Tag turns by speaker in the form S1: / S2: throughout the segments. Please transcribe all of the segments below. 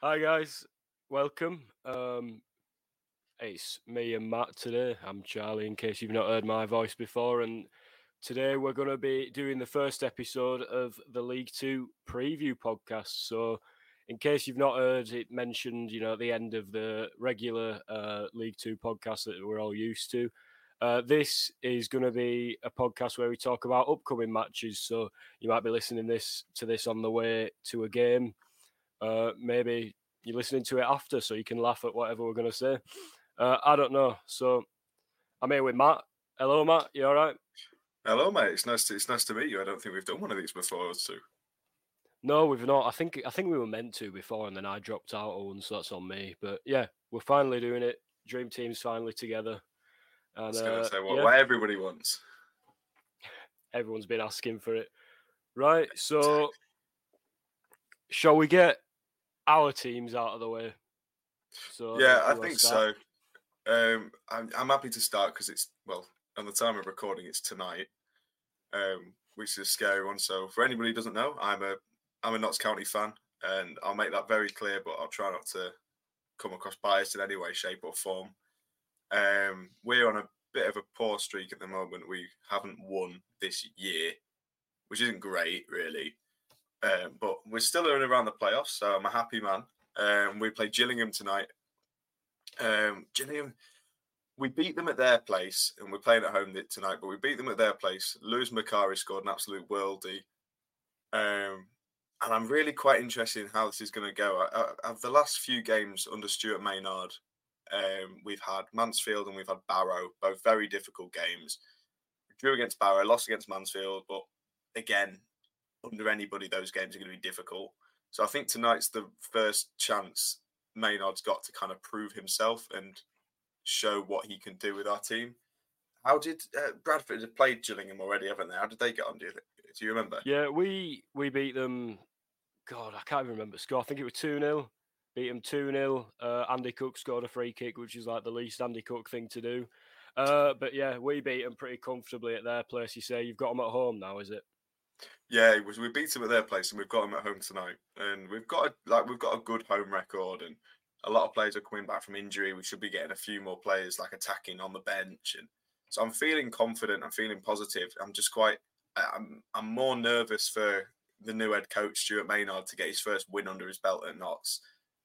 S1: Hi guys, welcome. Um, it's me and Matt today. I'm Charlie, in case you've not heard my voice before, and today we're going to be doing the first episode of the League Two preview podcast. So, in case you've not heard it mentioned, you know, at the end of the regular uh, League Two podcast that we're all used to, uh, this is going to be a podcast where we talk about upcoming matches. So, you might be listening this to this on the way to a game uh, maybe you're listening to it after, so you can laugh at whatever we're going to say. Uh, I don't know. So I'm here with Matt. Hello, Matt. You all right?
S2: Hello, mate. It's nice to it's nice to meet you. I don't think we've done one of these before, us two.
S1: No, we've not. I think I think we were meant to before, and then I dropped out once. So that's on me. But yeah, we're finally doing it. Dream team's finally together.
S2: I was going
S1: uh,
S2: to say what,
S1: yeah,
S2: what everybody wants.
S1: everyone's been asking for it. Right. So, shall we get our teams out of the way? So
S2: yeah, I think
S1: start.
S2: so. Um, I'm I'm happy to start because it's well on the time of recording it's tonight, um, which is a scary one. So for anybody who doesn't know, I'm a I'm a Notts County fan, and I'll make that very clear. But I'll try not to come across biased in any way, shape, or form. Um, we're on a bit of a poor streak at the moment. We haven't won this year, which isn't great, really. Um, but we're still in around the playoffs, so I'm a happy man. Um, we play Gillingham tonight. Um, Gillingham, we beat them at their place, and we're playing at home tonight. But we beat them at their place. Lewis Macari scored an absolute worldie, um, and I'm really quite interested in how this is going to go. The last few games under Stuart Maynard, um, we've had Mansfield and we've had Barrow, both very difficult games. We drew against Barrow, lost against Mansfield, but again, under anybody, those games are going to be difficult. So I think tonight's the first chance Maynard's got to kind of prove himself and show what he can do with our team. How did uh, Bradford have played Gillingham already, haven't they? How did they get on? Do you, do you remember?
S1: Yeah, we we beat them. God, I can't even remember the score. I think it was 2 0. Beat them 2 0. Uh, Andy Cook scored a free kick, which is like the least Andy Cook thing to do. Uh, but yeah, we beat them pretty comfortably at their place. You say you've got them at home now, is it?
S2: Yeah, it was. We beat them at their place, and we've got them at home tonight. And we've got a, like we've got a good home record, and a lot of players are coming back from injury. We should be getting a few more players like attacking on the bench, and so I'm feeling confident. I'm feeling positive. I'm just quite. I'm I'm more nervous for the new head coach Stuart Maynard to get his first win under his belt at Notts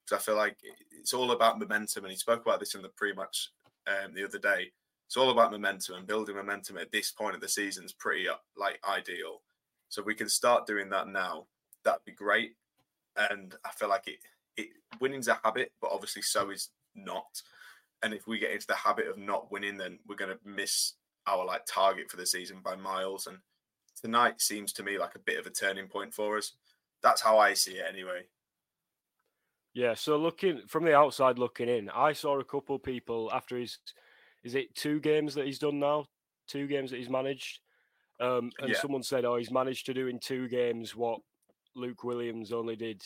S2: because I feel like it's all about momentum, and he spoke about this in the pre-match um, the other day. It's all about momentum and building momentum at this point of the season is pretty uh, like ideal. So we can start doing that now, that'd be great. And I feel like it, it winning's a habit, but obviously so is not. And if we get into the habit of not winning, then we're going to miss our like target for the season by miles. And tonight seems to me like a bit of a turning point for us. that's how I see it anyway.
S1: Yeah, so looking from the outside looking in, I saw a couple people after his is it two games that he's done now? Two games that he's managed. Um, and
S2: Yeah.
S1: someone said, Oh, he's managed to do in two games what Luke Williams only did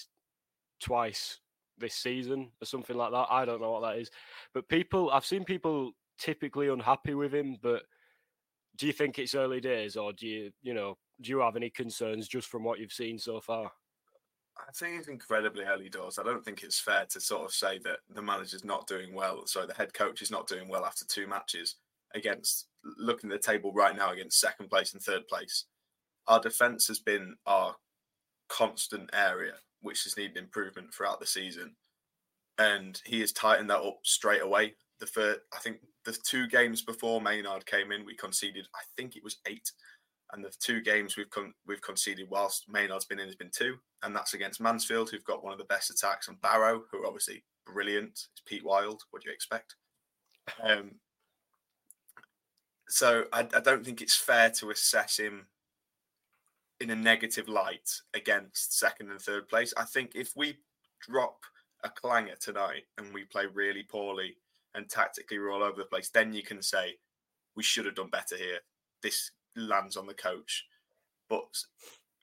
S1: twice this season or something like that. I don't know what that is. But people I've seen people typically unhappy with him, but do you think it's early days or do you you know, do you have any concerns just from what you've seen so far?
S2: I think it's incredibly early doors. I don't think it's fair to sort of say that the manager's not doing well. Sorry, the head coach is not doing well after two matches against looking at the table right now against second place and third place. Our defence has been our constant area, which has needed improvement throughout the season. And he has tightened that up straight away. The first, I think the two games before Maynard came in, we conceded, I think it was eight. And the two games we've con- we've conceded whilst Maynard's been in has been two, and that's against Mansfield, who've got one of the best attacks, and Barrow, who are obviously brilliant. It's Pete Wild. What do you expect? Um, so I, I don't think it's fair to assess him in a negative light against second and third place. I think if we drop a clanger tonight and we play really poorly and tactically we're all over the place, then you can say we should have done better here. This lands on the coach. But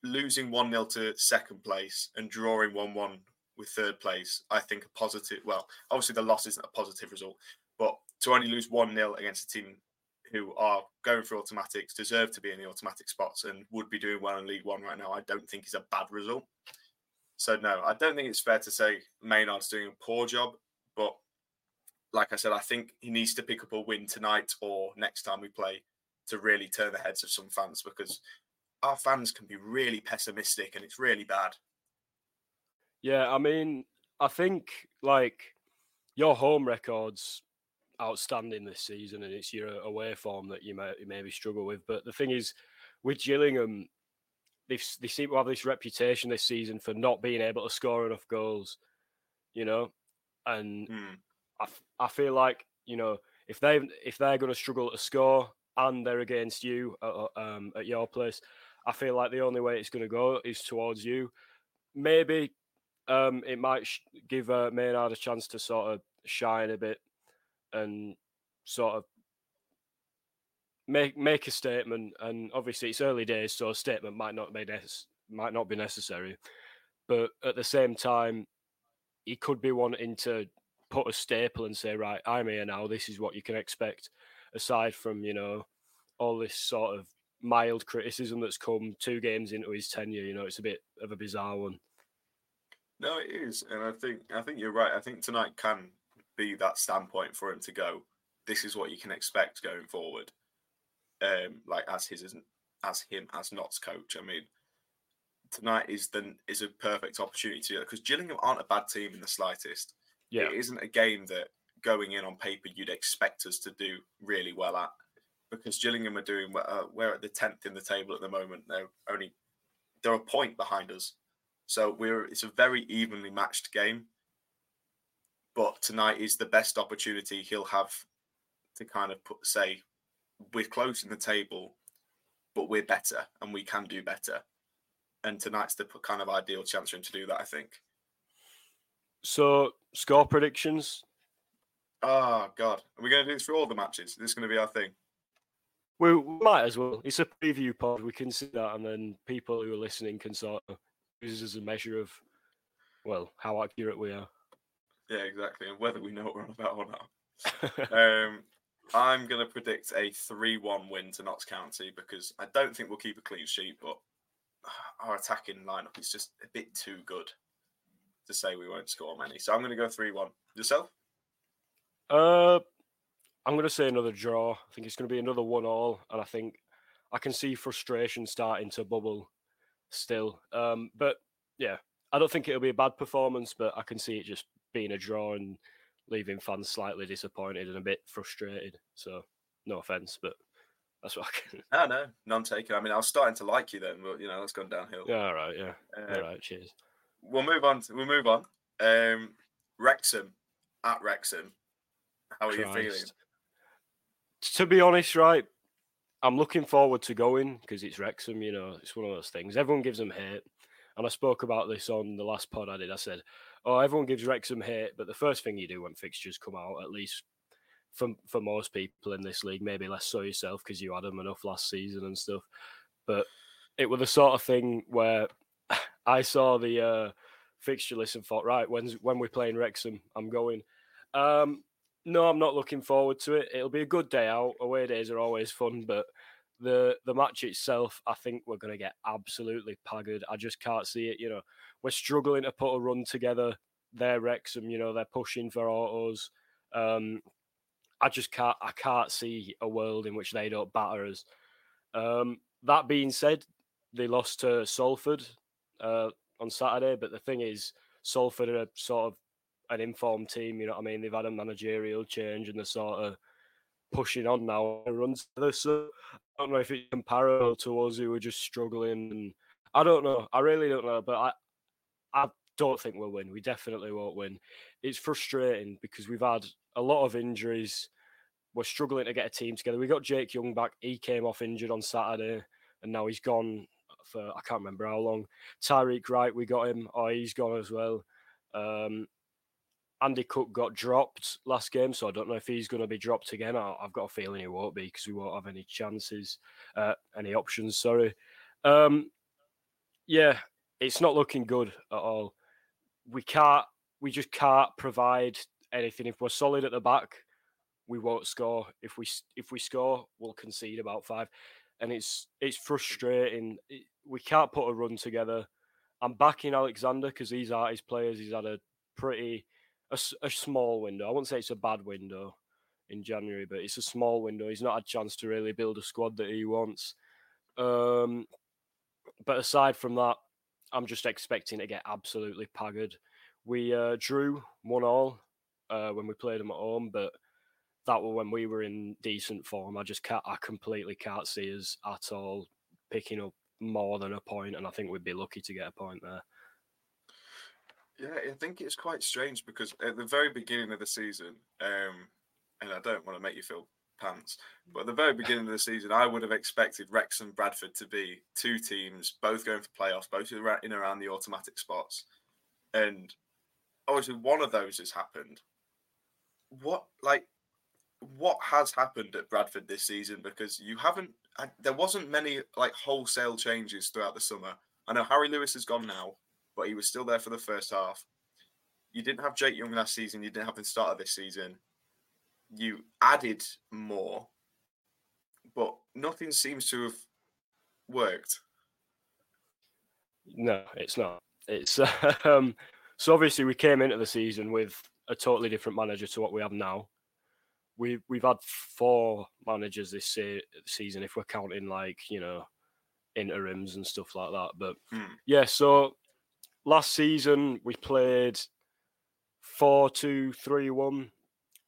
S2: losing 1 0 to second place and drawing 1 1 with third place, I think a positive. Well, obviously, the loss isn't a positive result, but to only lose 1 0 against a team who are going for automatics, deserve to be in the automatic spots, and would be doing well in League One right now, I don't think is a bad result. So, no, I don't think it's fair to say Maynard's doing a poor job, but like I said, I think he needs to pick up a win tonight or next time we play to really turn the heads of some fans because our fans can be really pessimistic and it's really bad.
S1: Yeah, I mean, I think like your home records outstanding this season, and it's your away form that you may you maybe struggle with. But the thing is, with Gillingham, they they seem to have this reputation this season for not being able to score enough goals, you know, and
S2: Hmm.
S1: I, I feel like you know if they if they're going to struggle to score and they're against you at, uh, um, at your place, I feel like the only way it's going to go is towards you. Maybe um, it might sh- give uh, Maynard a chance to sort of shine a bit and sort of make make a statement. And obviously, it's early days, so a statement might not be might not be necessary. But at the same time, he could be wanting to put a staple and say, right, I'm here now. This is what you can expect. Aside from you know all this sort of mild criticism that's come two games into his tenure, you know, it's a bit of a bizarre one.
S2: No, it is, and I think I think you're right. I think tonight can be that standpoint for him to go. This is what you can expect going forward. Um, like as his as, as him as Notts coach. I mean, tonight is the is a perfect opportunity to because Gillingham aren't a bad team in the slightest.
S1: Yeah,
S2: It isn't a game that going in on paper you'd expect us to do really well at because Gillingham are doing. Uh, we're at the tenth in the table at the moment. They're only they're a point behind us, so we're it's a very evenly matched game. But tonight is the best opportunity he'll have to kind of put say we're close in the table, but we're better and we can do better. And tonight's the kind of ideal chance for him to do that. I think.
S1: So score predictions.
S2: Oh God, are we going to do this for all the matches? Is this going to be our thing?
S1: We, we might as well. It's a preview pod. We can see that, and then people who are listening can sort of use it as a measure of, well, how accurate we are.
S2: Yeah, exactly, and whether we know what we're on about or not. um, I'm going to predict a 3 1 win to Notts County because I don't think we'll keep a clean sheet, but our attacking lineup is just a bit too good to say we won't score many. So I'm going to go 3 1. Yourself?
S1: uh, I'm going to say another draw. I think it's going to be another one all, and I think I can see frustration starting to bubble still. Um, but yeah, I don't think it'll be a bad performance, but I can see it just being a draw and leaving fans slightly disappointed and a bit frustrated. So no offense, but that's what I can.
S2: Ah, no, none taken. I mean, I was starting to like you then, but you know, that's gone downhill.
S1: Yeah, all right, yeah,
S2: Uh,
S1: all right. Cheers.
S2: We'll move on. To, we'll move on. Um, Wrexham at Wrexham. How are you feeling?
S1: To be honest, right, I'm looking forward to going because it's Wrexham. You know, it's one of those things. Everyone gives them hate, And I spoke about this on the last pod I did. I said, "Oh, everyone gives Wrexham hate, but the first thing you do when fixtures come out, at least for for most people in this league, maybe less so yourself because you had them enough last season and stuff, but it was the sort of thing where I saw the uh, fixture list and thought, right, when's when we're playing Wrexham, I'm going. Um, no, I'm not looking forward to it. It'll be a good day out. Away days are always fun, but the the match itself, I think we're going to get absolutely paggered. I just can't see it. You know, we're struggling to put a run together. They're Wrexham. You know, they're pushing for autos. Um, I just can't. I can't see a world in which they don't batter us. Um, that being said, they lost to Salford uh, on Saturday, but the thing is, Salford are sort of an informed team. You know what I mean? They've had a managerial change and they're sort of pushing on now and runs So don't know if it's comparable to us who are just struggling. And I don't know. I really don't know. But I, I don't think we'll win. We definitely won't win. It's frustrating because we've had a lot of injuries. We're struggling to get a team together. We got Jake Young back. He came off injured on Saturday, and now he's gone for I can't remember how long. Tyreik Wright, we got him. Oh, he's gone as well. Um, Andy Cook got dropped last game, so I don't know if he's going to be dropped again. I, have got a feeling he won't be because we won't have any chances, uh, any options. Sorry. Um, yeah, it's not looking good at all. We can't. We just can't provide anything. If we're solid at the back, we won't score. If we if we score, we'll concede about five, and it's it's frustrating. We can't put a run together. I'm backing Alexander because he's out his players. He's had a pretty a, a small window. I wouldn't say it's a bad window in January, but it's a small window. He's not had a chance to really build a squad that he wants. Um, but aside from that, I'm just expecting to get absolutely paggered. We uh, drew one all uh, when we played them at home, but that was when we were in decent form. I just can't, I completely can't see us at all picking up more than a point, and I think we'd be lucky to get a point there.
S2: Yeah, I think it's quite strange because at the very beginning of the season, um, and I don't want to make you feel pants, but at the very beginning of the season, I would have expected Rex and Bradford to be two teams, both going for playoffs, both in around the automatic spots. And obviously, one of those has happened. What, like, what has happened at Bradford this season? Because you haven't, there wasn't many, like, wholesale changes throughout the summer. I know Harry Lewis has gone now but he was still there for the first half. You didn't have Jake Young last season. You didn't have him start of this season. You added more, but nothing seems to have worked.
S1: No, it's not. It's um, so obviously we came into the season with a totally different manager to what we have now. We've we've had four managers this se- season, if we're counting like you know interims and stuff like that. But hmm. yeah, so last season we played four two three one,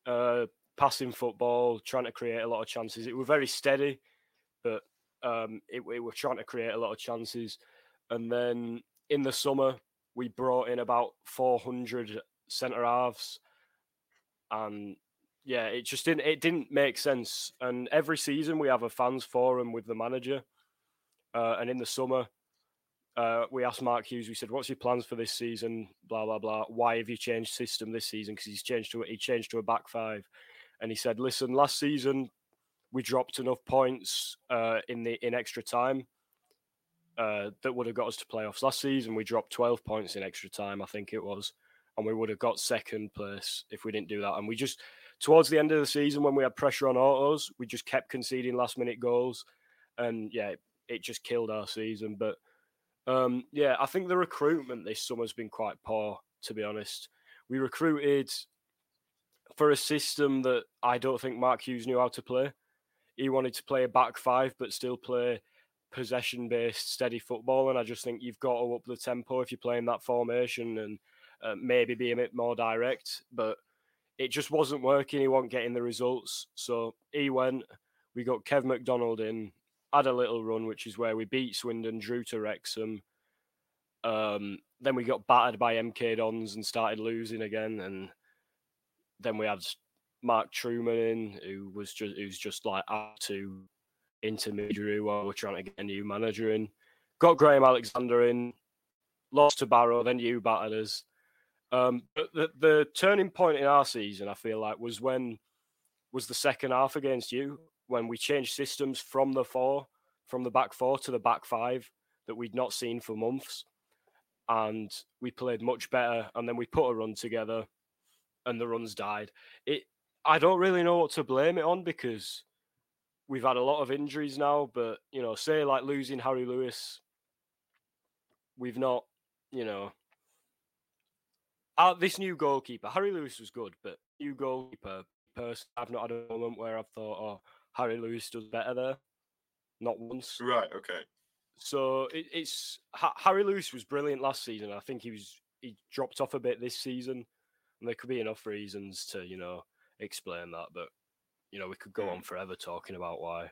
S1: uh, passing football, trying to create a lot of chances. It was very steady, but um, it, it were trying to create a lot of chances. And then in the summer, we brought in about 400 centre halves, and yeah, it just didn't it didn't make sense. And every season we have a fans forum with the manager, uh, and in the summer uh, we asked Mark Hughes. We said, "What's your plans for this season?" Blah blah blah. Why have you changed system this season? Because he's changed to he changed to a back five, and he said, "Listen, last season we dropped enough points uh, in the in extra time uh, that would have got us to playoffs. Last season we dropped twelve points in extra time, I think it was, and we would have got second place if we didn't do that. And we just towards the end of the season when we had pressure on autos, we just kept conceding last minute goals, and yeah, it, it just killed our season, but." Um, yeah, I think the recruitment this summer's been quite poor, to be honest. We recruited for a system that I don't think Mark Hughes knew how to play. He wanted to play a back five, but still play possession based, steady football. And I just think you've got to up the tempo if you're playing that formation and uh, maybe be a bit more direct. But it just wasn't working. He wasn't getting the results. So he went. We got Kev McDonald in, had a little run, which is where we beat Swindon, drew to Wrexham. Um, then we got battered by MK Dons and started losing again, and then we had Mark Trueman in, who was just who's just like up to intermediary while we're trying to get a new manager in. Got Graham Alexander in. lost to Barrow, then you battered us. Um, but the, the turning point in our season, I feel like, was when was the second half against you when we changed systems from the four, from the back four to the back five that we'd not seen for months, and we played much better. And then we put a run together, and the runs died. It I don't really know what to blame it on because we've had a lot of injuries now. But you know, say like losing Harry Lewis, we've not, you know, uh, this new goalkeeper, Harry Lewis was good, but new goalkeeper, person, I've not had a moment where I've thought, oh, Harry Lewis does better there. Not once.
S2: Right. Okay.
S1: So it, it's Harry Lewis was brilliant last season. I think he was he dropped off a bit this season, and there could be enough reasons to you know explain that. But you know we could go on hmm. forever talking about why.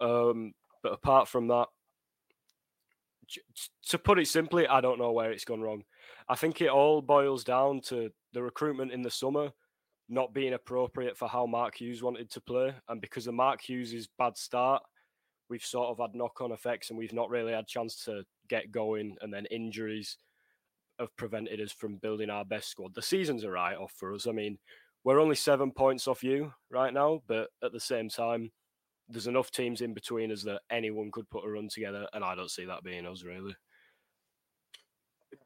S1: Um, but apart from that, to put it simply, I don't know where it's gone wrong. I think it all boils down to the recruitment in the summer not being appropriate for how Mark Hughes wanted to play. And because of Mark Hughes' bad start, we've sort of had knock on effects and we've not really had chance to get going. And then injuries have prevented us from building our best squad. The season's a write off for us. I mean, we're only seven points off you right now, but at the same time, there's enough teams in between us that anyone could put a run together, and I don't see that being us really.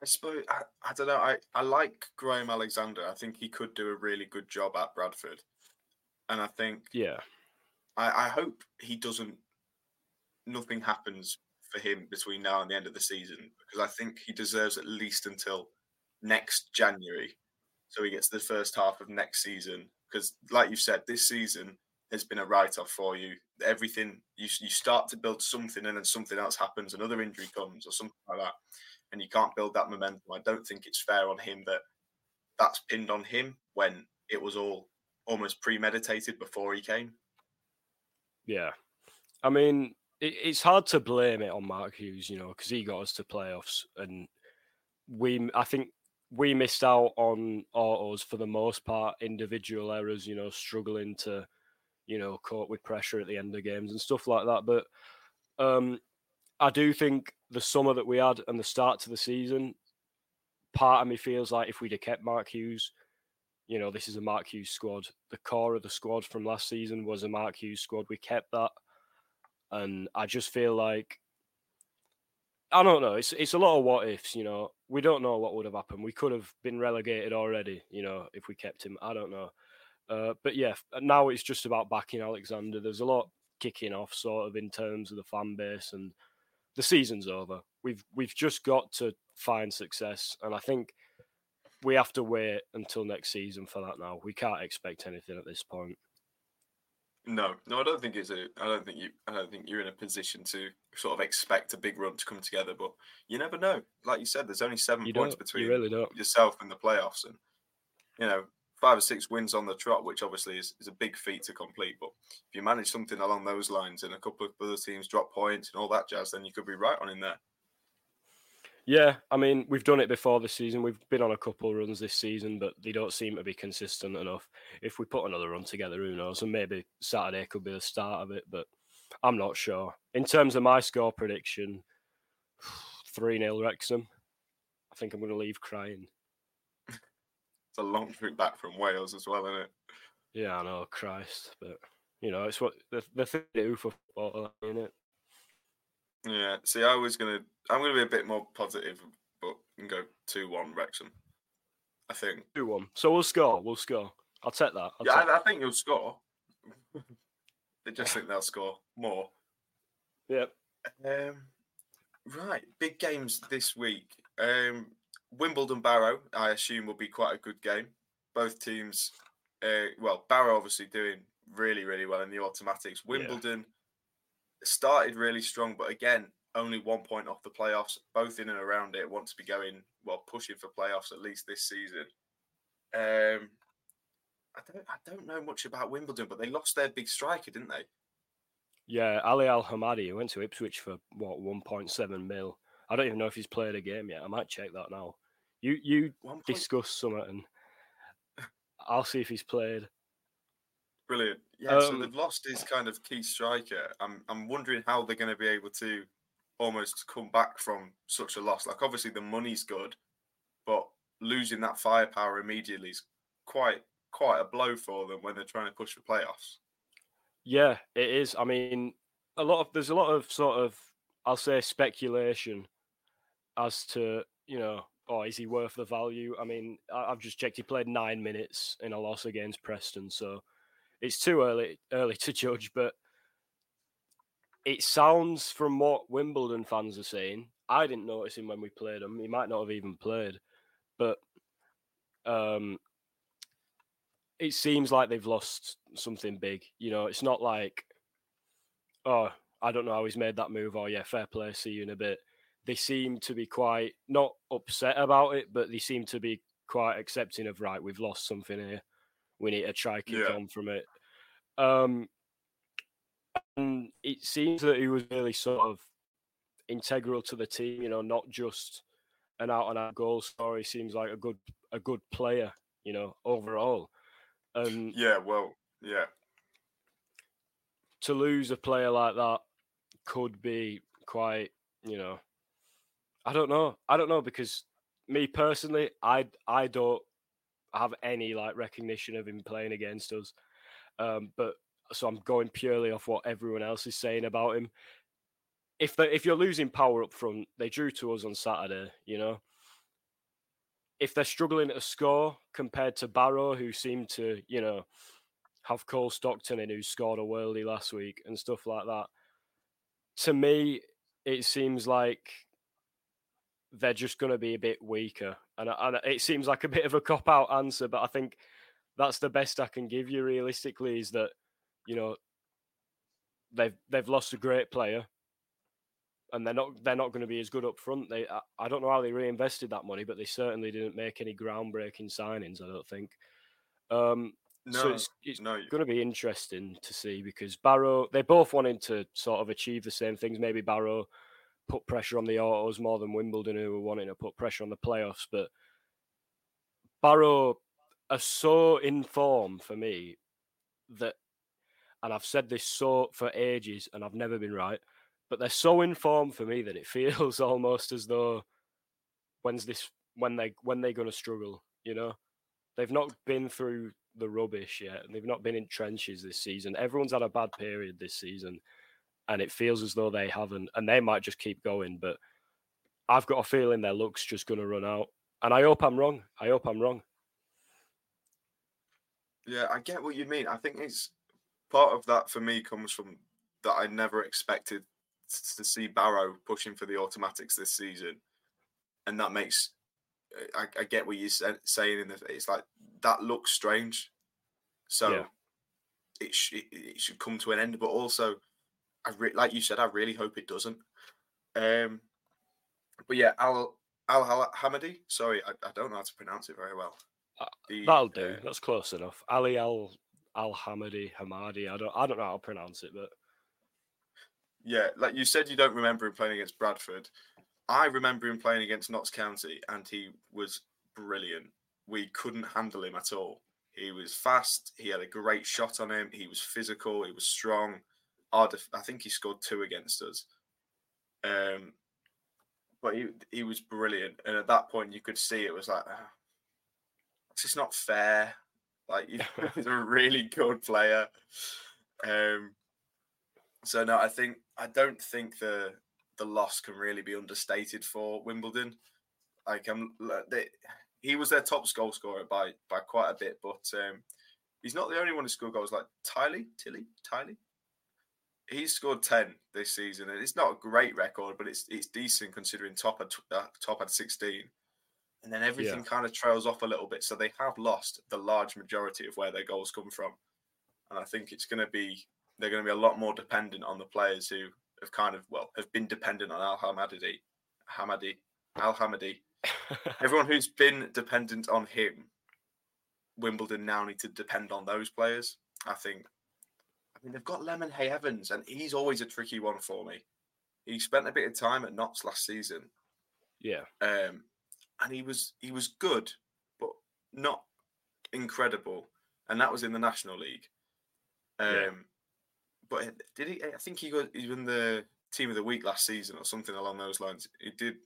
S2: I suppose I, I don't know. I, I like Graham Alexander. I think he could do a really good job at Bradford, and I think
S1: yeah,
S2: I, I hope he doesn't. Nothing happens for him between now and the end of the season because I think he deserves at least until next January, so he gets the first half of next season. Because, like you said, this season has been a write-off for you. Everything you you start to build something, and then something else happens, another injury comes, or something like that and you can't build that momentum. I don't think it's fair on him that that's pinned on him when it was all almost premeditated before he came.
S1: Yeah, I mean, it, it's hard to blame it on Mark Hughes, you know, because he got us to playoffs, and we, I think, we missed out on autos for the most part, individual errors, you know, struggling to, you know, cope with pressure at the end of games and stuff like that. But um, I do think the summer that we had and the start to the season, part of me feels like if we'd have kept Mark Hughes, you know, this is a Mark Hughes squad. The core of the squad from last season was a Mark Hughes squad. We kept that. And I just feel like I don't know. It's it's a lot of what ifs, you know. We don't know what would have happened. We could have been relegated already, you know, if we kept him. I don't know. Uh, but yeah, now it's just about backing Alexander. There's a lot kicking off, sort of, in terms of the fan base and the season's over. We've we've just got to find success, and I think we have to wait until next season for that. Now we can't expect anything at this point.
S2: No, no, I don't think it's a. I don't think you. I don't think you're in a position to sort of expect a big run to come together. But you never know. Like you said, there's only seven
S1: you
S2: points between
S1: you really
S2: yourself and the playoffs, and you know five or six wins on the trot, which obviously is, is a big feat to complete. But if you manage something along those lines and a couple of other teams drop points and all that jazz, then you could be right on in there.
S1: Yeah, I mean, we've done it before this season. We've been on a couple runs this season, but they don't seem to be consistent enough. If we put another run together, who knows? And maybe Saturday could be the start of it, but I'm not sure. In terms of my score prediction, 3 0 Wrexham. I think I'm going to leave crying
S2: it's a long trip back from Wales as well, isn't it?
S1: Yeah, I know, Christ, but you know, it's what the the thing to do for football, isn't it?
S2: Yeah. See, I was gonna, I'm gonna be a bit more positive, but can go two one Wrexham. I think
S1: two one. So we'll score. We'll score. I'll take that. I'll
S2: yeah,
S1: take I,
S2: I, think you'll score. they just think they'll score more.
S1: Yep.
S2: Um, right, big games this week. Um, Wimbledon Barrow, I assume, will be quite a good game. Both teams, uh, well, Barrow obviously doing really, really well in the automatics. Wimbledon yeah. started really strong, but again, only one point off the playoffs. Both in and around it want to be going, well, pushing for playoffs at least this season. Um, I don't, I don't know much about Wimbledon, but they lost their big striker, didn't they?
S1: Yeah, Ali Al Hamadi he went to Ipswich for what 1.7 mil. I don't even know if he's played a game yet. I might check that now. You you discuss something, and I'll see if he's played.
S2: Brilliant. Yeah, um, so they've lost his kind of key striker. I'm I'm wondering how they're going to be able to almost come back from such a loss. Like obviously the money's good, but losing that firepower immediately is quite quite a blow for them when they're trying to push for playoffs.
S1: Yeah, it is. I mean, a lot of there's a lot of sort of I'll say speculation as to you know, oh, is he worth the value? I mean, I've just checked. He played nine minutes in a loss against Preston, so it's too early early to judge. But it sounds from what Wimbledon fans are saying. I didn't notice him when we played him. He might not have even played, but um, it seems like they've lost something big. You know, it's not like, oh, I don't know how he's made that move, or yeah, fair play, see you in a bit. They seem to be quite not upset about it, but they seem to be quite accepting of right, we've lost something here. We need to try kick yeah. on from it. Um, and it seems that he was really sort of integral to the team. You know, not just an out and out goal scorer. He seems like a good a good player. You know, overall. And
S2: yeah, well, yeah.
S1: To lose a player like that could be quite, you know, I don't know. I don't know because me personally, I I don't have any like recognition of him playing against us. Um, but so I'm going purely off what everyone else is saying about him. If they if you're losing power up front, they drew to us on Saturday, you know. If they're struggling to score compared to Barrow, who seemed to, you know, have Cole Stockton in who scored a worldie last week and stuff like that. To me, it seems like they're just going to be a bit weaker, and, and it seems like a bit of a cop out answer, but I think that's the best I can give you realistically. Is that you know they've they've lost a great player, and they're not they're not going to be as good up front. They I, I, don't know how they reinvested that money, but they certainly didn't make any groundbreaking signings. I don't think. Um, no, so it's, it's no. going to be interesting to see because Barrow they both wanted to sort of achieve the same things. Maybe Barrow put pressure on the autos more than Wimbledon, who were wanting to put pressure on the playoffs, but Barrow are so in form for me that and I've said this so for ages and I've never been right, but they're so informed for me that it feels almost as though when's this when they when they're gonna struggle, you know? They've not been through the rubbish yet and they've not been in trenches this season. Everyone's had a bad period this season and it feels as though they haven't and they might just keep going, but I've got a feeling their luck's just gonna run out. And I hope I'm wrong. I hope I'm wrong.
S2: Yeah, I get what you mean. I think it's part of that for me comes from that I never expected to see Barrow pushing for the automatics this season, and that makes I, I get what you're saying in the it's like that looks strange, so yeah. it, sh- it should come to an end. But also, I re- like you said, I really hope it doesn't. Um, but yeah, Al Al Hamadi. Sorry, I, I don't know how to pronounce it very well.
S1: Uh, the, That'll do. Uh, That's close enough. Ali Al Al Hamadi, Hamadi. I don't I don't know how to pronounce it, but
S2: yeah, like you said, you don't remember him playing against Bradford. I remember him playing against Notts County, and he was brilliant. We couldn't handle him at all. He was fast. He had a great shot on him. He was physical. He was strong. I think he scored two against us. Um, but he he was brilliant. And at that point, you could see it was like, ah, it's just not fair. Like he's a really good player. Um, so no, I think I don't think the the loss can really be understated for Wimbledon. Like I'm, they, he was their top goal scorer by by quite a bit, but um, he's not the only one who scored goals. Like Tiley, Tilly, Tiley, he's scored ten this season, and it's not a great record, but it's it's decent considering top had uh, top had sixteen and then everything yeah. kind of trails off a little bit. So they have lost the large majority of where their goals come from, and I think it's going to be they're going to be a lot more dependent on the players who have kind of well have been dependent on Al Hamadi, Hamadi, Al Hamadi. Everyone who's been dependent on him, Wimbledon now need to depend on those players. I think. Mean, they've got Lemon Hay Evans, and he's always a tricky one for me. He spent a bit of time at Notts last season.
S1: Yeah.
S2: Um, and he was he was good, but not incredible. And that was in the National League. Um, yeah. But did he? I think he got he won the team of the week last season or something along those lines. He did.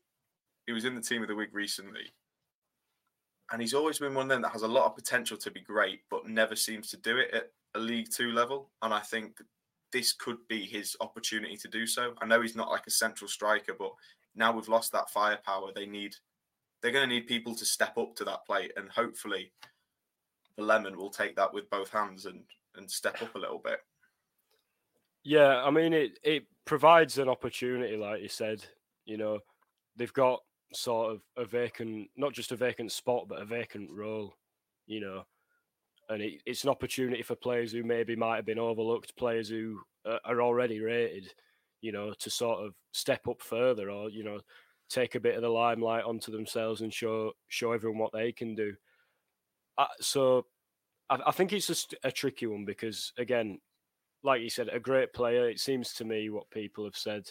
S2: He was in the team of the week recently, and he's always been one of them that has a lot of potential to be great, but never seems to do it at a League Two level. And I think this could be his opportunity to do so. I know he's not like a central striker, but now we've lost that firepower. They need. They're going to need people to step up to that plate, and hopefully, the lemon will take that with both hands and and step up a little bit.
S1: Yeah, I mean it it provides an opportunity, like you said. You know, they've got sort of a vacant, not just a vacant spot, but a vacant role. You know, and it, it's an opportunity for players who maybe might have been overlooked, players who are already rated. You know, to sort of step up further, or you know, take a bit of the limelight onto themselves and show show everyone what they can do. Uh, so, I, I think it's just a tricky one because again, like you said, a great player. It seems to me what people have said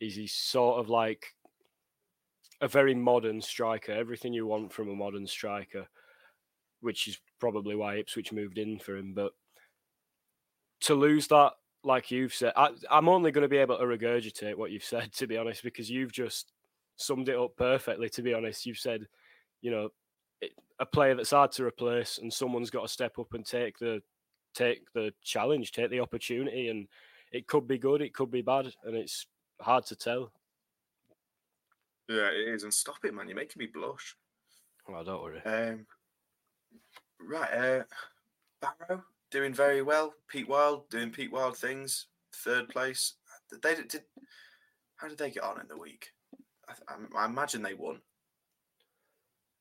S1: is he's sort of like a very modern striker. Everything you want from a modern striker, which is probably why Ipswich moved in for him. But to lose that, like you've said, I, I'm only going to be able to regurgitate what you've said, to be honest, because you've just summed it up perfectly. To be honest, you've said, you know, a player that's hard to replace, and someone's got to step up and take the take the challenge, take the opportunity, and it could be good, it could be bad, and it's hard to tell.
S2: Yeah, it is. And stop it, man. You're making me blush.
S1: Well, don't worry.
S2: Um, right, uh, Barrow doing very well. Pete Wild doing Pete Wild things. Third place. They did. did how did they get on in the week? I, I, imagine they won.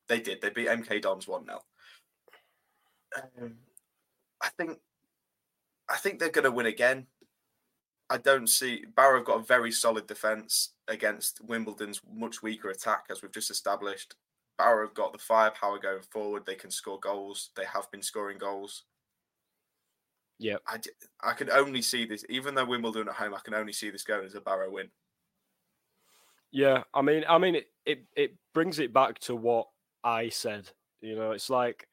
S2: They did. They beat MK Dons one 0 um, I think I think they're going to win again. I don't see Barrow have got a very solid defense against Wimbledon's much weaker attack, as we've just established. Barrow have got the firepower going forward. They can score goals. They have been scoring goals.
S1: Yeah,
S2: I, I can only see this, even though Wimbledon at home, I can only see this going as a Barrow win.
S1: Yeah, I mean, I mean, it, it it brings it back to what I said. You know, it's like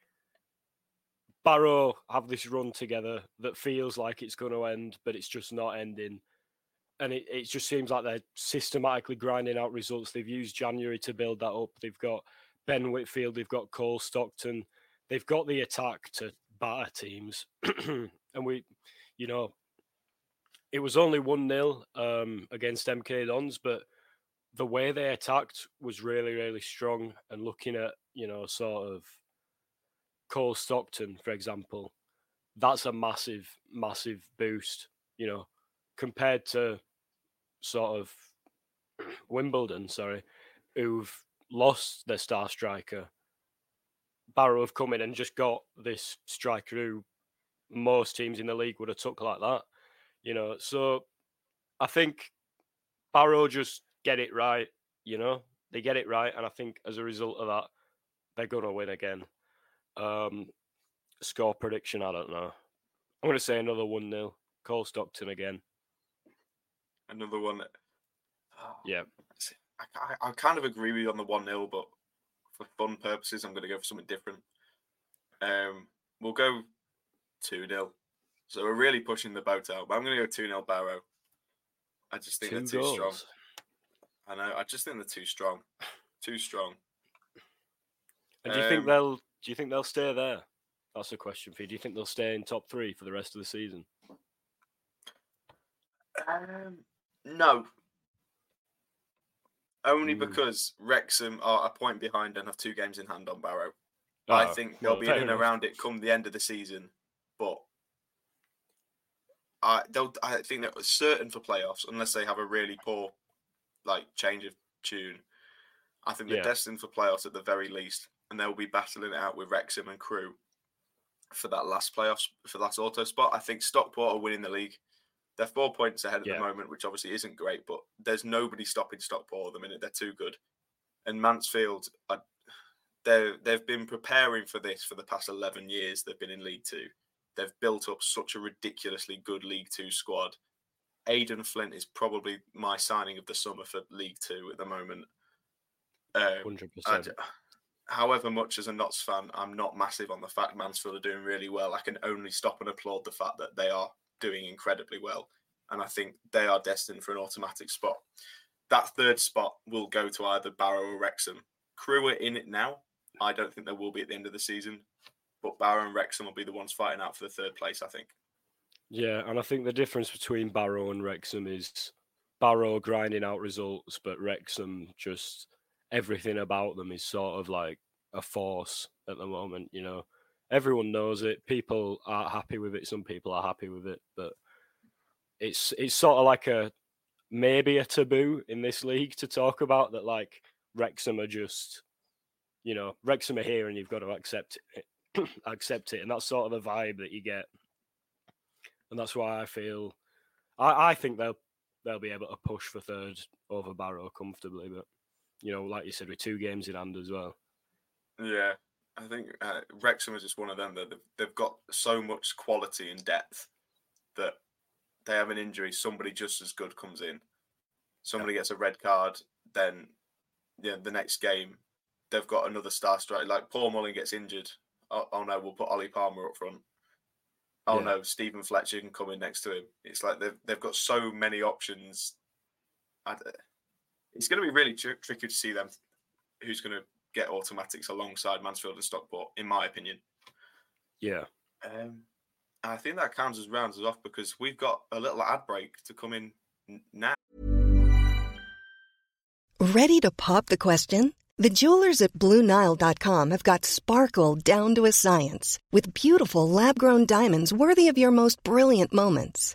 S1: Barrow have this run together that feels like it's going to end, but it's just not ending. And it, it just seems like they're systematically grinding out results. They've used January to build that up. They've got Ben Whitfield, they've got Cole Stockton, they've got the attack to batter teams. and we, you know, it was only 1 0 um, against MK Dons, but the way they attacked was really, really strong. And looking at, you know, sort of Cole Stockton, for example, that's a massive, massive boost, you know, compared to sort of Wimbledon, sorry, who've lost their star striker. Barrow have come in and just got this striker who most teams in the league would have took like that, you know. So I think Barrow just get it right, you know, they get it right, and I think as a result of that, they're gonna win again. Um, score prediction, I don't know. I'm going to say another 1 0. Cole Stockton again.
S2: Another one.
S1: Oh, yeah.
S2: I, I, I, kind of agree with you on the 1 0, but for fun purposes, I'm going to go for something different. Um, We'll go 2 0. So we're really pushing the boat out, but I'm going to go 2 0 Barrow. I just think they they're too goals. strong. I know. I just think they're too strong. Too strong.
S1: And do you um, think they'll do you think they'll stay there? That's a question for you. Do you think they'll stay in top three for the rest of the season?
S2: Um, no. Only mm. because Wrexham are a point behind and have two games in hand on Barrow. Oh, I think they'll well, be in and around it come the end of the season, but I they'll I think they're certain for playoffs unless they have a really poor like change of tune. I think they're yeah. destined for playoffs at the very least and they'll be battling it out with Wrexham and Crewe for that last playoffs for that auto spot. I think Stockport are winning the league. They're four points ahead at yeah. the moment, which obviously isn't great, but there's nobody stopping Stockport at the minute. They're too good. And Mansfield, they they've been preparing for this for the past 11 years. They've been in League Two. They've built up such a ridiculously good League Two squad. Aden Flint is probably my signing of the summer for League Two at the moment.
S1: Um, 100%
S2: however much as a Notts fan, I'm not massive on the fact Mansfield are doing really well. I can only stop and applaud the fact that they are doing incredibly well. and I think they are destined for an automatic spot. That third spot will go to either Barrow or Wrexham. Crewe are in it now. I don't think there will be at the end of the season, but Barrow and Wrexham will be the ones fighting out for the third place. I think.
S1: Yeah, and I think the difference between Barrow and Wrexham is Barrow grinding out results, but Wrexham just everything about them is sort of like a force at the moment. You know, everyone knows it. People are happy with it. Some people are happy with it, but it's it's sort of like a maybe a taboo in this league to talk about that. Like Wrexham are just, you know, Wrexham are here, and you've got to accept it, accept it, and that's sort of the vibe that you get, and that's why I feel, I I think they'll they'll be able to push for third over Barrow comfortably, but you know, like you said, with two games in hand as well.
S2: Yeah, I think uh, Wrexham is just one of them that they've, they've got so much quality and depth that they have an injury, somebody just as good comes in, somebody gets a red card, then yeah, the next game they've got another star striker. Like Paul Mullin gets injured. Oh, oh, no, we'll put Ollie Palmer up front. Oh yeah. no, Steven Fletcher can come in next to him. It's like they've they've got so many options. It's going to be really tr- tricky to see them who's going to get automatics alongside Mansfield and Stockport, in my opinion.
S1: Yeah.
S2: Um, I think that counts as rounds us off because we've got a little ad break to come in now.
S3: Ready to pop the question? The jewelers at BlueNile.com have got sparkle down to a science with beautiful lab grown diamonds worthy of your most brilliant moments.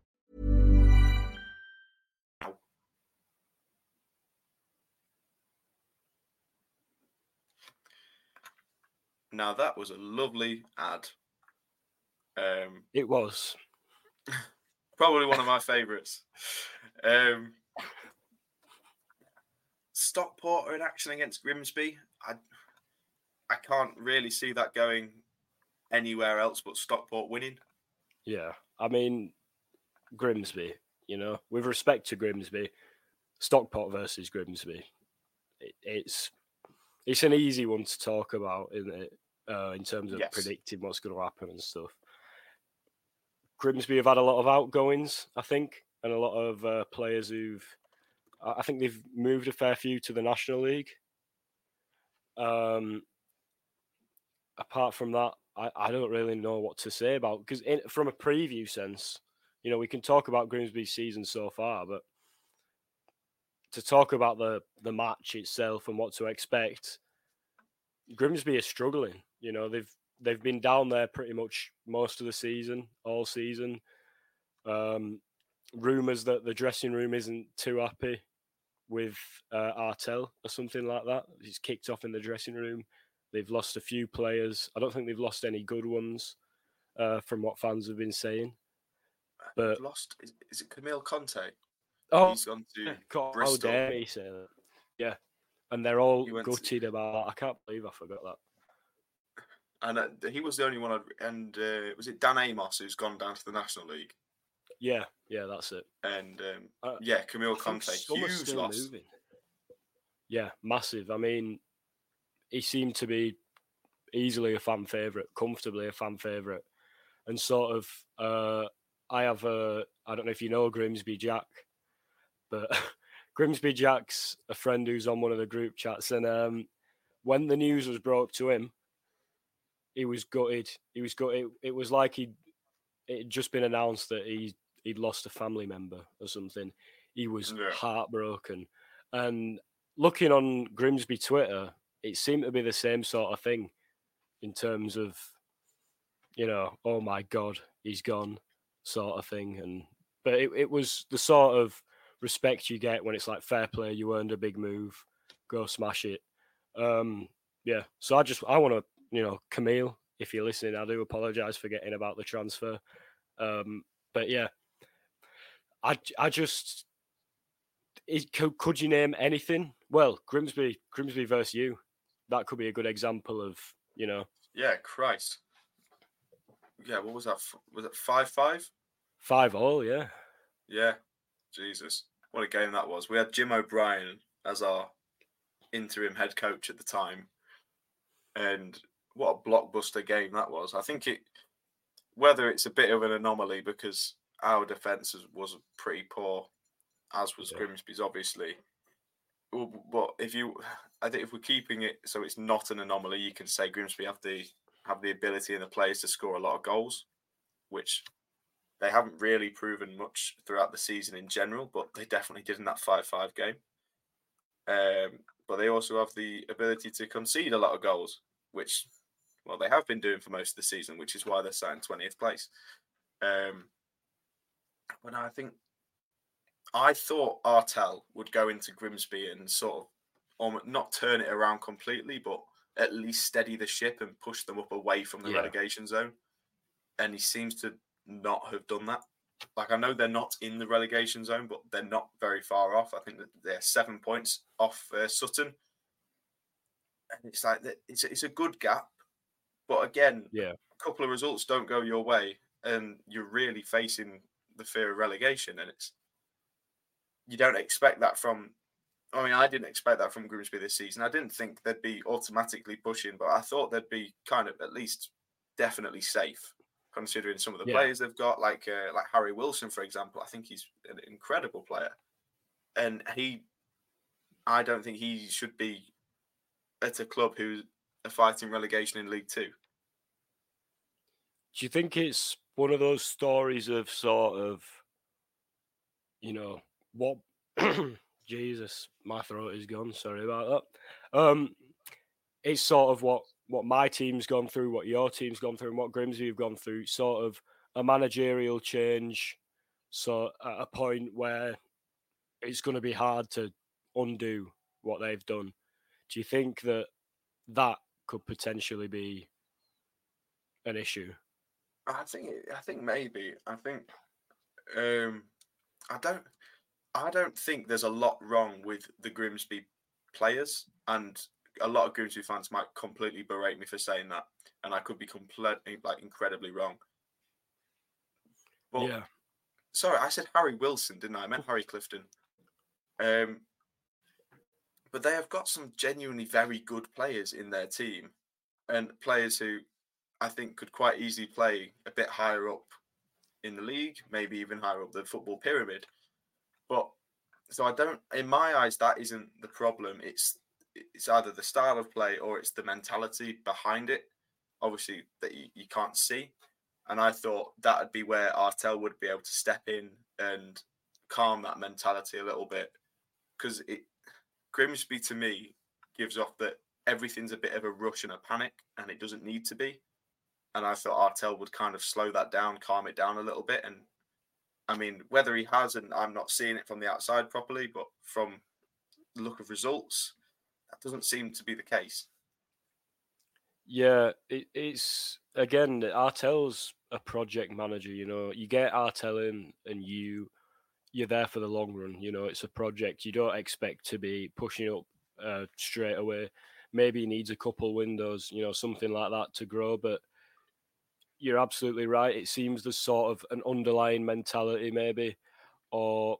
S2: Now that was a lovely ad. Um,
S1: it was.
S2: probably one of my favourites. Um, Stockport are in action against Grimsby. I I can't really see that going anywhere else but Stockport winning.
S1: Yeah, I mean Grimsby. You know, with respect to Grimsby, Stockport versus Grimsby, it, it's it's an easy one to talk about, isn't it? Uh, in terms of yes. predicting what's going to happen and stuff. Grimsby have had a lot of outgoings, I think, and a lot of uh, players who've. I think they've moved a fair few to the National League. Um, apart from that, I, I don't really know what to say about because from a preview sense, you know, we can talk about Grimsby's season so far, but to talk about the the match itself and what to expect, Grimsby is struggling. You know, they've they've been down there pretty much most of the season, all season. Um, rumors that the dressing room isn't too happy with uh, Artell or something like that. He's kicked off in the dressing room. They've lost a few players. I don't think they've lost any good ones, uh, from what fans have been saying. But
S2: they've lost is, is, it Kamil Conteh?
S1: Oh,
S2: he's gone to
S1: God,
S2: Bristol.
S1: How dare he say that? Yeah, and they're all gutted to... about. I can't believe I forgot that
S2: and uh, he was the only one. I'd, and uh, was it Dan Amos who's gone down to the National League?
S1: Yeah, yeah, that's it.
S2: And um, uh, yeah, Kamil Conteh, huge loss. Moving.
S1: Yeah, massive. I mean, he seemed to be easily a fan favorite, comfortably a fan favorite, and sort of. Uh, I have a. I don't know if you know Grimsby Jack, but Grimsby Jack's a friend who's on one of the group chats, and um, when the news was brought to him he was gutted. He was gutted. It, it was like he'd it had just been announced that he he'd lost a family member or something. He was yeah. heartbroken. And looking on Grimsby Twitter, it seemed to be the same sort of thing in terms of you know, oh my god, he's gone, sort of thing. And but it, it was the sort of respect you get when it's like fair play, you earned a big move, go smash it. Um, yeah. So I just I want to, you know, Kamil, if you're listening, I do apologise for getting about the transfer. Um, but yeah, I I just it, could, could you name anything? Well, Grimsby Grimsby versus you. That could be a good example of you know.
S2: Yeah, Christ. Yeah, what was that? Was it five five?
S1: Five all, yeah.
S2: Yeah, Jesus, what a game that was. We had Jim O'Brien as our interim head coach at the time, and what a blockbuster game that was. I think it, whether it's a bit of an anomaly because our defence was pretty poor, as was yeah. Grimsby's, obviously. But if you, I think if we're keeping it so it's not an anomaly, you can say Grimsby have the have the ability and the players to score a lot of goals, which they haven't really proven much throughout the season in general, but they definitely did in that five-five game. Um, but they also have the ability to concede a lot of goals, which well they have been doing for most of the season, which is why they're sat in twentieth place. Um, but I think I thought Artell would go into Grimsby and sort of not turn it around completely, but at least steady the ship and push them up away from the yeah. relegation zone. And he seems to not have done that. Like I know they're not in the relegation zone, but they're not very far off. I think that they're seven points off uh, Sutton, and it's like it's it's a good gap. But again,
S1: yeah,
S2: a couple of results don't go your way, and you're really facing the fear of relegation, and it's you don't expect that from. I mean, I didn't expect that from Grimsby this season. I didn't think they'd be automatically pushing, but I thought they'd be kind of at least definitely safe, considering some of the yeah. players they've got, like uh, like Harry Wilson, for example. I think he's an incredible player, and he, I don't think he should be at a club who's fighting relegation in League Two.
S1: Do you think it's one of those stories of sort of, you know, what? Jesus, my throat is gone. Sorry about that. Um, it's sort of what what my team's gone through, what your team's gone through, and what Grimsby have gone through. Sort of a managerial change. So at a point where it's going to be hard to undo what they've done. Do you think that that could potentially be an issue?
S2: I think I think maybe I think um, I don't I don't think there's a lot wrong with the Grimsby players, and a lot of Grimsby fans might completely berate me for saying that, and I could be completely like incredibly wrong.
S1: But, yeah.
S2: Sorry, I said Harry Wilson, didn't I? I meant Harry Clifton. Um, but they have got some genuinely very good players in their team, and players who I think could quite easily play a bit higher up in the league, maybe even higher up the football pyramid. But so I don't, in my eyes, that isn't the problem. It's it's either the style of play or it's the mentality behind it. Obviously, that you, you can't see. And I thought that would be where Artell would be able to step in and calm that mentality a little bit. Because it Grimsby to me gives off that everything's a bit of a rush and a panic, and it doesn't need to be. And I thought Artell would kind of slow that down, calm it down a little bit. And I mean, whether he has, and I'm not seeing it from the outside properly, but from the look of results, that doesn't seem to be the case.
S1: Yeah, it, it's again, Artell's a project manager. You know, you get Artell in, and you you're there for the long run. You know, it's a project. You don't expect to be pushing up uh, straight away. Maybe he needs a couple windows, you know, something like that to grow. But you're absolutely right. It seems there's sort of an underlying mentality, maybe, or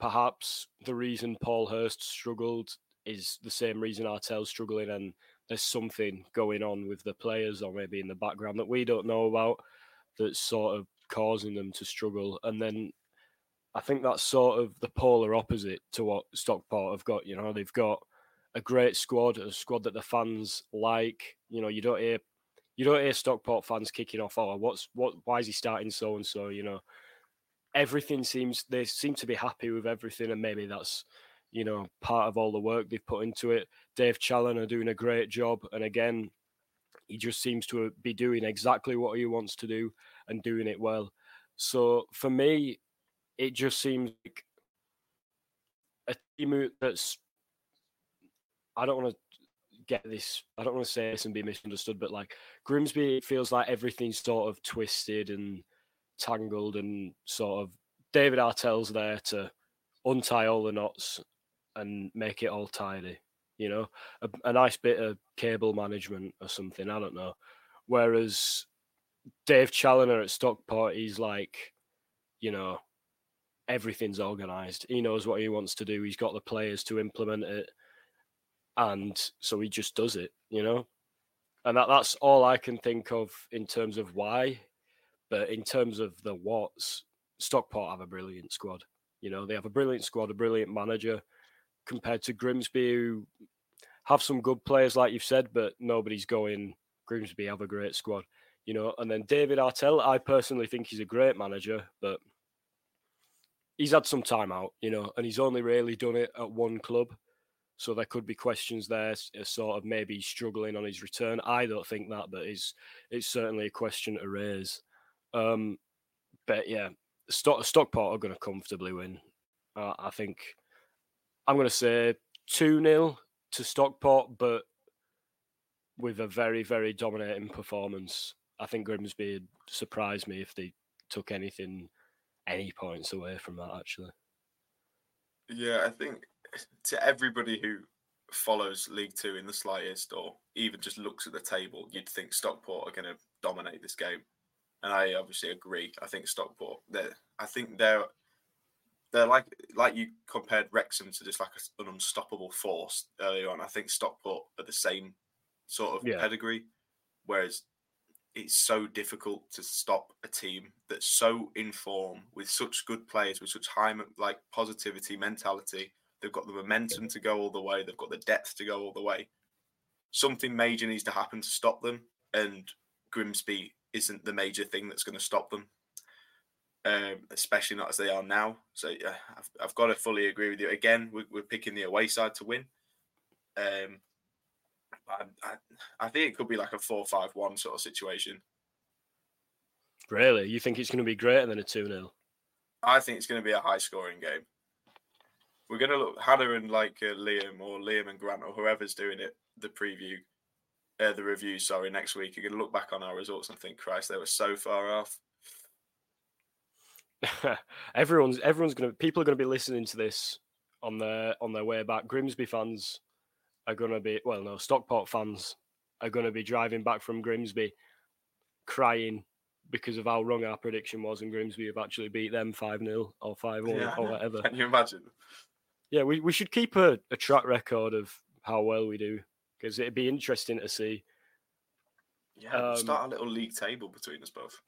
S1: perhaps the reason Paul Hurst struggled is the same reason Artell's struggling, and there's something going on with the players, or maybe in the background that we don't know about, that's sort of causing them to struggle. And then I think that's sort of the polar opposite to what Stockport have got. You know, they've got a great squad, a squad that the fans like. You know, you don't hear you don't hear Stockport fans kicking off. Oh, what's what? Why is he starting so and so? You know, everything seems they seem to be happy with everything, and maybe that's you know part of all the work they've put into it. Dave Challinor are doing a great job, and again, he just seems to be doing exactly what he wants to do and doing it well. So for me, it just seems like a team that's. I don't want to get this. I don't want to say this and be misunderstood, but like Grimsby feels like everything's sort of twisted and tangled, and sort of David Artell's there to untie all the knots and make it all tidy. You know, a, a nice bit of cable management or something. I don't know. Whereas Dave Challinor at Stockport, he's like, you know, everything's organized. He knows what he wants to do. He's got the players to implement it. And so he just does it, you know? And that, that's all I can think of in terms of why. But in terms of the what's, Stockport have a brilliant squad. You know, they have a brilliant squad, a brilliant manager compared to Grimsby, who have some good players, like you've said, but nobody's going. Grimsby have a great squad, you know. And then David Artell, I personally think he's a great manager, but he's had some time out, you know, and he's only really done it at one club. So there could be questions there, sort of maybe struggling on his return. I don't think that, but it's it's certainly a question to raise. Um, but yeah, Stock, Stockport are going to comfortably win. Uh, I think I'm going to say 2 0 to Stockport, but with a very, very dominating performance. I think Grimsby would surprise me if they took anything, any points away from that, actually.
S2: Yeah, I think to everybody who follows League Two in the slightest, or even just looks at the table, you'd think Stockport are going to dominate this game, and I obviously agree. I think Stockport, I think they're they're like like you compared Wrexham to just like a, an unstoppable force earlier on. I think Stockport are the same sort of yeah. pedigree, whereas it's so difficult to stop a team that's so in form with such good players with such high like positivity mentality. They've got the momentum to go all the way. They've got the depth to go all the way. Something major needs to happen to stop them, and Grimsby isn't the major thing that's going to stop them um, especially not as they are now. So yeah, I've, I've got to fully agree with you. Again, we're, we're picking the away side to win. Um, I, I, I think it could be like a four-five-one sort of situation.
S1: Really, you think it's going to be greater than a two 0
S2: I think it's going to be a high-scoring game. We're going to look Hannah and like uh, Liam or Liam and Grant or whoever's doing it. The preview, uh, the review. Sorry, next week you're going to look back on our results and think, Christ, they were so far off.
S1: everyone's everyone's gonna people are gonna be listening to this on their on their way back. Grimsby fans are gonna be well, no, Stockport fans are gonna be driving back from Grimsby crying because of how wrong our prediction was, and Grimsby have actually beat them five 0 or five one yeah, or whatever.
S2: Can you imagine?
S1: Yeah, we, we should keep a, a track record of how well we do because it'd be interesting to see.
S2: Yeah, um, start a little league table between us both.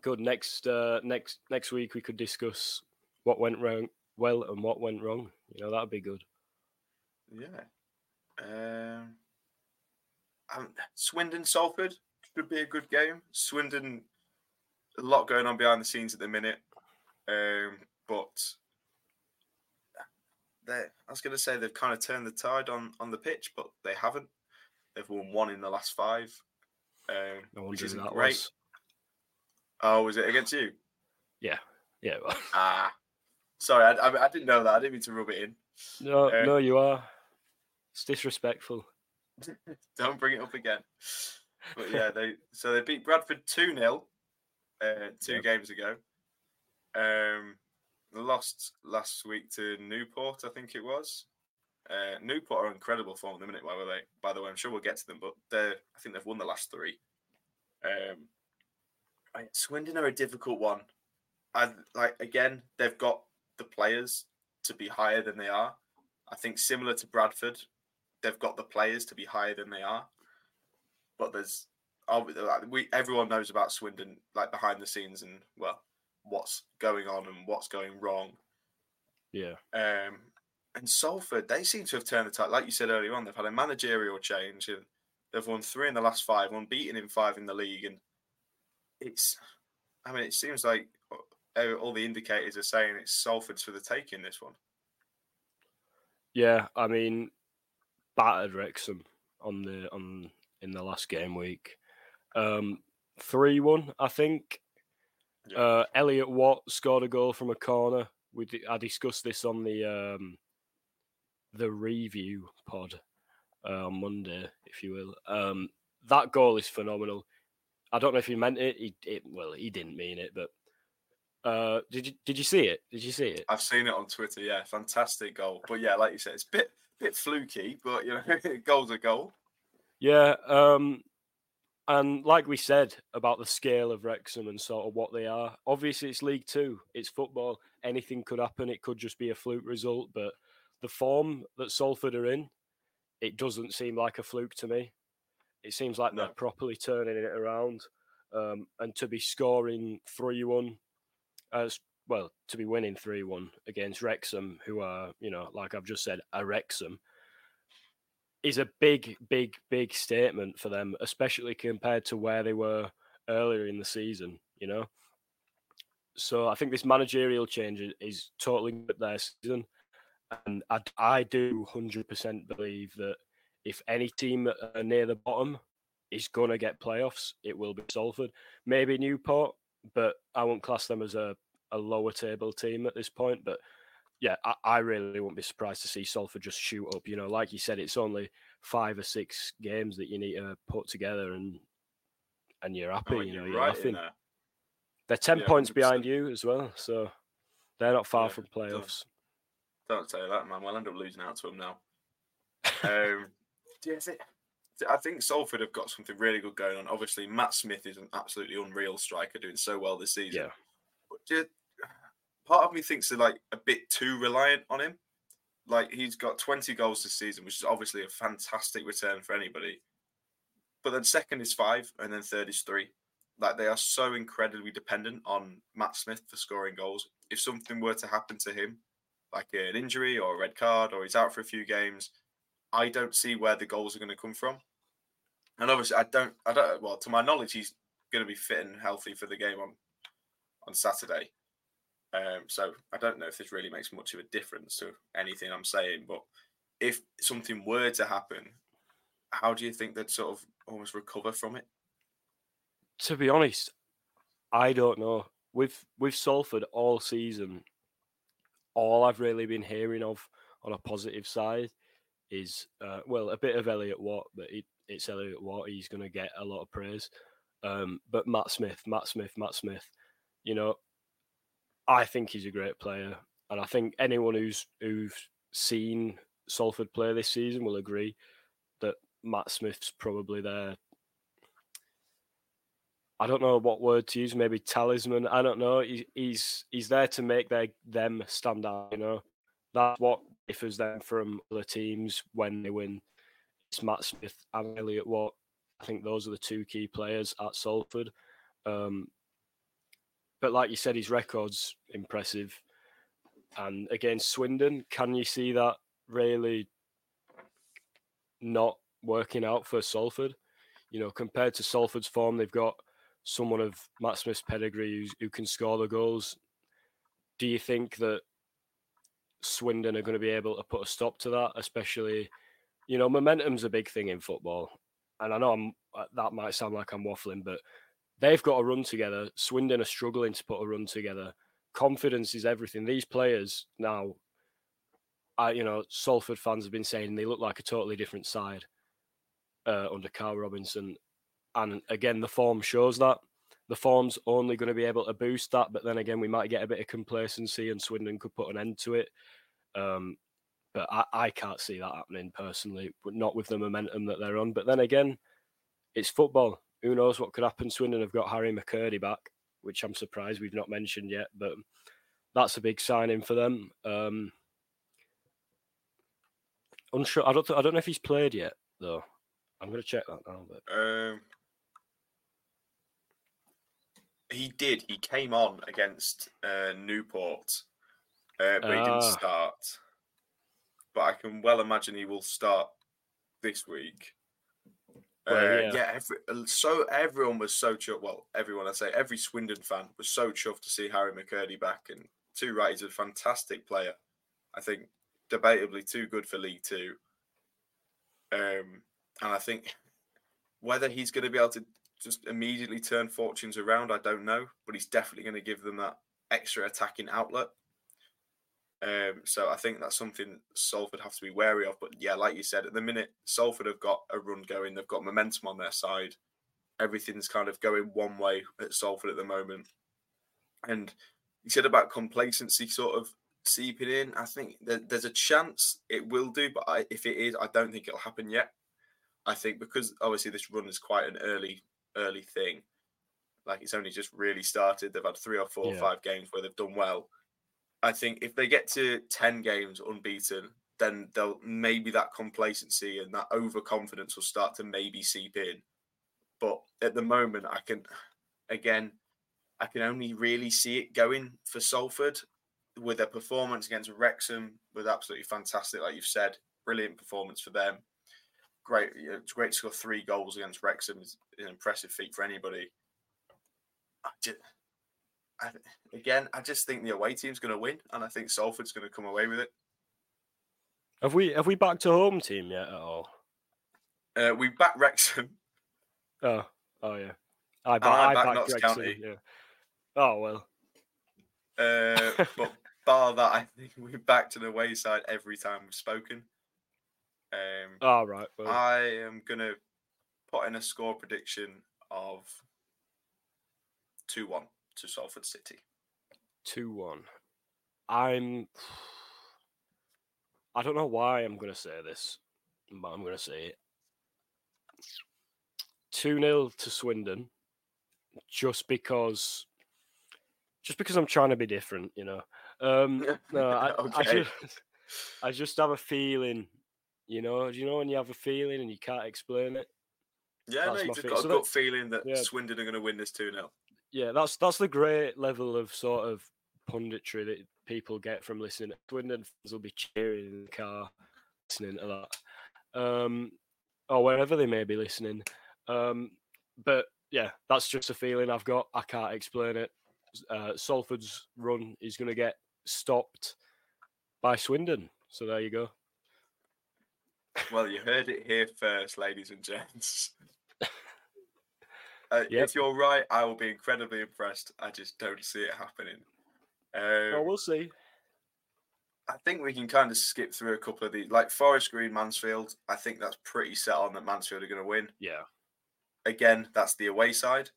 S1: Good. Next, uh, next, next week we could discuss what went wrong, well, and what went wrong. You know, that'd be good.
S2: Yeah. Um, um, Swindon Salford should be a good game. Swindon, a lot going on behind the scenes at the minute, um, but they, I was going to say they've kind of turned the tide on on the pitch, but they haven't. They've won one in the last five, um, no which isn't great. Was. Oh, was it against you?
S1: Yeah, yeah.
S2: Ah, sorry, I, I, I, didn't know that. I didn't mean to rub it in.
S1: No, um, no, you are. It's disrespectful.
S2: Don't bring it up again. But yeah, they so they beat Bradford two 0 uh, two yep. games ago. Um, lost last week to Newport, I think it was. Uh, Newport are incredible form at the minute. By the way, by the way, I'm sure we'll get to them, but they I think they've won the last three. Um, Swindon are a difficult one. I like again, they've got the players to be higher than they are. I think similar to Bradford, they've got the players to be higher than they are. But there's we everyone knows about Swindon like behind the scenes and well what's going on and what's going wrong.
S1: Yeah.
S2: Um and Salford, they seem to have turned the tide. Like you said earlier on, they've had a managerial change and they've won three in the last five, unbeaten in five in the league, and it's. I mean, it seems like all the indicators are saying it's Salford's for the taking this one.
S1: Yeah, I mean, battered Wrexham on the on in the last game week. Um, 3 1, I think.
S2: Yeah.
S1: Uh, Elliot Watt scored a goal from a corner. We di- I discussed this on the um, the review pod uh, on Monday, if you will. Um, that goal is phenomenal. I don't know if he meant it. He, it well, he didn't mean it, but uh, did you did you see it? Did you see it?
S2: I've seen it on Twitter. Yeah, fantastic goal. But yeah, like you said, it's a bit bit fluky, but you know, goal's a goal.
S1: Yeah, um, and like we said about the scale of Wrexham and sort of what they are, obviously it's League Two, it's football. Anything could happen. It could just be a fluke result, but the form that Salford are in, it doesn't seem like a fluke to me. It seems like
S2: No.
S1: they're properly turning it around, um, and to be scoring three-one, as well, to be winning three-one against Wrexham, who are you know, like I've just said, a Wrexham is a big, big, big statement for them, especially compared to where they were earlier in the season. You know, so I think this managerial change is totally good their season, and I, I do hundred percent believe that if any team are near the bottom is gonna get playoffs, it will be Salford, maybe Newport, but I won't class them as a, a lower table team at this point. But yeah, I, I really won't be surprised to see Salford just shoot up. You know, like you said, it's only five or six games that you need to put together, and and you're happy.
S2: Oh,
S1: you know,
S2: you're right
S1: laughing. They're ten
S2: Yeah,
S1: points
S2: 100%.
S1: behind you as well, so they're not far
S2: Yeah,
S1: from
S2: don't-
S1: playoffs.
S2: Don't say that, man. We'll end up losing out to them now. Um, yeah, I think, I think Salford have got something really good going on. Obviously, Matt Smith is an absolutely unreal striker, doing so well this season.
S1: Yeah.
S2: But ju- part of me thinks they're like a bit too reliant on him. Like he's got 20 goals this season, which is obviously a fantastic return for anybody. But then second is five, and then third is three. Like they are so incredibly dependent on Matt Smith for scoring goals. If something were to happen to him, like an injury or a red card, or he's out for a few games, I don't see where the goals are going to come from. And obviously, I don't, I don't. Well, to my knowledge, he's going to be fit and healthy for the game on on Saturday. Um, so I don't know if this really makes much of a difference to anything I'm saying. But if something were to happen, how do you think they'd sort of almost recover from it?
S1: To be honest, I don't know. With with Salford all season, all I've really been hearing of on a positive side is uh, well a bit of Elliot Watt, but it, it's Elliot Watt. He's going to get a lot of praise. Um, but Matt Smith, Matt Smith, Matt Smith, you know, I think he's a great player, and I think anyone who's who's seen Salford play this season will agree that Matt Smith's probably their I don't know what word to use. Maybe talisman. I don't know. He, he's he's there to make their them stand out. You know, that's what differs them from other teams when they win. It's Matt Smith and Elliot Watt. I think those are the two key players at Salford. Um, but like you said, his record's impressive. And against Swindon, can you see that really not working out for Salford? You know, compared to Salford's form, they've got someone of Matt Smith's pedigree who can score the goals. Do you think that Swindon are going to be able to put a stop to that? Especially, you know, momentum's a big thing in football, and I know I'm uh, that might sound like I'm waffling, but they've got a run together. Swindon are struggling to put a run together. Confidence is everything. These players now, I you know, Salford fans have been saying they look like a totally different side uh, under Carl Robinson and again the form shows that the form's only going to be able to boost that but then again we might get a bit of complacency and swindon could put an end to it um, but I, I can't see that happening personally but not with the momentum that they're on but then again it's football who knows what could happen swindon have got harry McKirdy back which i'm surprised we've not mentioned yet but that's a big signing for them um, unsure i don't th- i don't know if he's played yet though i'm going to check that now but
S2: Um, he did. He came on against uh, Newport, uh, but he didn't
S1: Ah.
S2: start. But I can well imagine he will start this week. Uh,
S1: yeah.
S2: yeah. every, uh, so everyone was so chuffed. Well, everyone I say, every Swindon fan was so chuffed to see Harry McKirdy back. And too right, he's a fantastic player. I think debatably too good for League Two. Um, and I think whether he's going to be able to just immediately turn fortunes around, I don't know, but he's definitely going to give them that extra attacking outlet. Um, so I think that's something Salford have to be wary of. But yeah, like you said, at the minute, Salford have got a run going. They've got momentum on their side. Everything's kind of going one way at Salford at the moment. And you said about complacency sort of seeping in. I think that there's a chance it will do, but I, if it is, I don't think it'll happen yet. I think because obviously this run is quite an early, early thing. Like it's only just really started. They've had three or four or five games where they've done well. I think if they get to 10 games unbeaten, then they'll maybe that complacency and that overconfidence will start to maybe seep in. But at the moment, I can, again, I can only really see it going for Salford with their performance against Wrexham was absolutely fantastic. Like you've said, brilliant performance for them. Great, you know, it's great to score three goals against Wrexham is an impressive feat for anybody. I just, I, again, I just think the away team's going to win, and I think Salford's going to come away with it.
S1: Have we have we backed a home team yet at all?
S2: Uh, we back Wrexham.
S1: Oh, oh yeah. I, ba-
S2: I
S1: I
S2: back
S1: backed
S2: Notts
S1: Wrexham,
S2: County.
S1: Yeah. Oh well.
S2: Uh, but bar that, I think we backed to the wayside every time we've spoken. Um,
S1: All right. Well,
S2: I am going to put in a score prediction of 2 1 to Salford City.
S1: two one. I'm. I don't know why I'm going to say this, but I'm going to say it. Two 0 to Swindon, just because. Just because I'm trying to be different, you know. Um, no, I, I just, I just have a feeling, you know. Do you know when you have a feeling and you can't explain it?
S2: Yeah, no,
S1: That's
S2: you
S1: my
S2: just
S1: feel-
S2: got a
S1: so
S2: gut feeling that
S1: yeah.
S2: Swindon are going to win this 2 0.
S1: Yeah, that's that's the great level of sort of punditry that people get from listening. Swindon fans will be cheering in the car, listening to that, um, or wherever they may be listening. Um, but yeah, that's just a feeling I've got. I can't explain it. Uh, Salford's run is going to get stopped by Swindon. So there you go.
S2: Well, you heard it here first, ladies and gents. Uh,
S1: Yep.
S2: If you're right, I will be incredibly impressed. I just don't see it happening. Um,
S1: Well, we'll see.
S2: I think we can kind of skip through a couple of these, like Forest Green, Mansfield. I think that's pretty set on that Mansfield are going to win.
S1: Yeah,
S2: Again, that's the away side.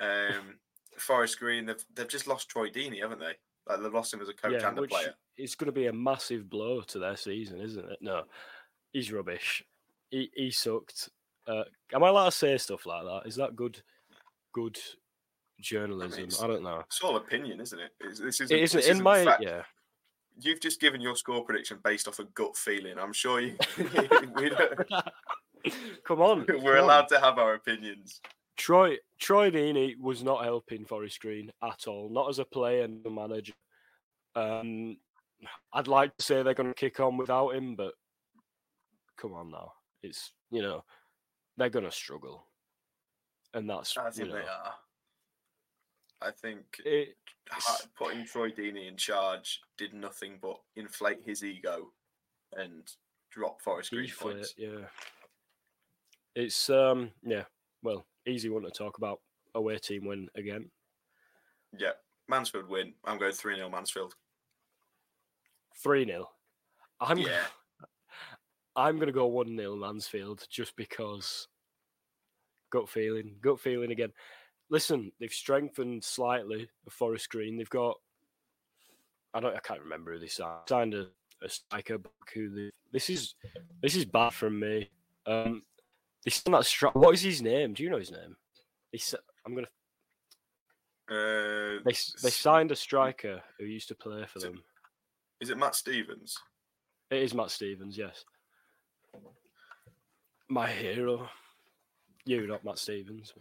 S2: Um, Forest Green, they've they've just lost Troy Deeney, haven't they? Like they've lost him as a coach
S1: yeah,
S2: and a
S1: which
S2: player.
S1: it's going to be a massive blow to their season, isn't it? No, he's rubbish. He he sucked. Uh, am I allowed to say stuff like that? Is that good? Good journalism?
S2: it's-
S1: I don't know.
S2: It's all opinion, isn't it? It's, this isn't,
S1: It isn't
S2: this
S1: in
S2: isn't
S1: my
S2: fact.
S1: yeah.
S2: You've just given your score prediction based off a gut feeling. I'm sure you.
S1: Come on,
S2: we're
S1: come on.
S2: allowed to have our opinions.
S1: Troy Troy Deeney was not helping Forest Green at all, not as a player and a manager. Um, I'd like to say they're going to kick on without him, but come on now, it's you know they're going to struggle, and that's
S2: I
S1: you know,
S2: they are. I think
S1: it,
S2: putting Troy Deeney in charge did nothing but inflate his ego and drop Forest Green points.
S1: yeah. It's um yeah, well, easy one to talk about. Away team win again.
S2: Yeah, Mansfield win. I'm going 3 0 Mansfield.
S1: Three 0 I'm
S2: Yeah.
S1: I'm gonna go one 0 Mansfield just because gut feeling, gut feeling again. Listen, they've strengthened slightly the Forest Green. They've got I don't I can't remember who they signed. Signed a, a striker back who they, this is this is bad from me. Um they signed that stri- what is his name? Do you know his name? They, I'm gonna
S2: Uh,
S1: they they signed a striker who used to play for
S2: Is
S1: them.
S2: Is it Matt Stevens?
S1: It is Matt Stevens, yes. My hero. You, not Matt Stevens.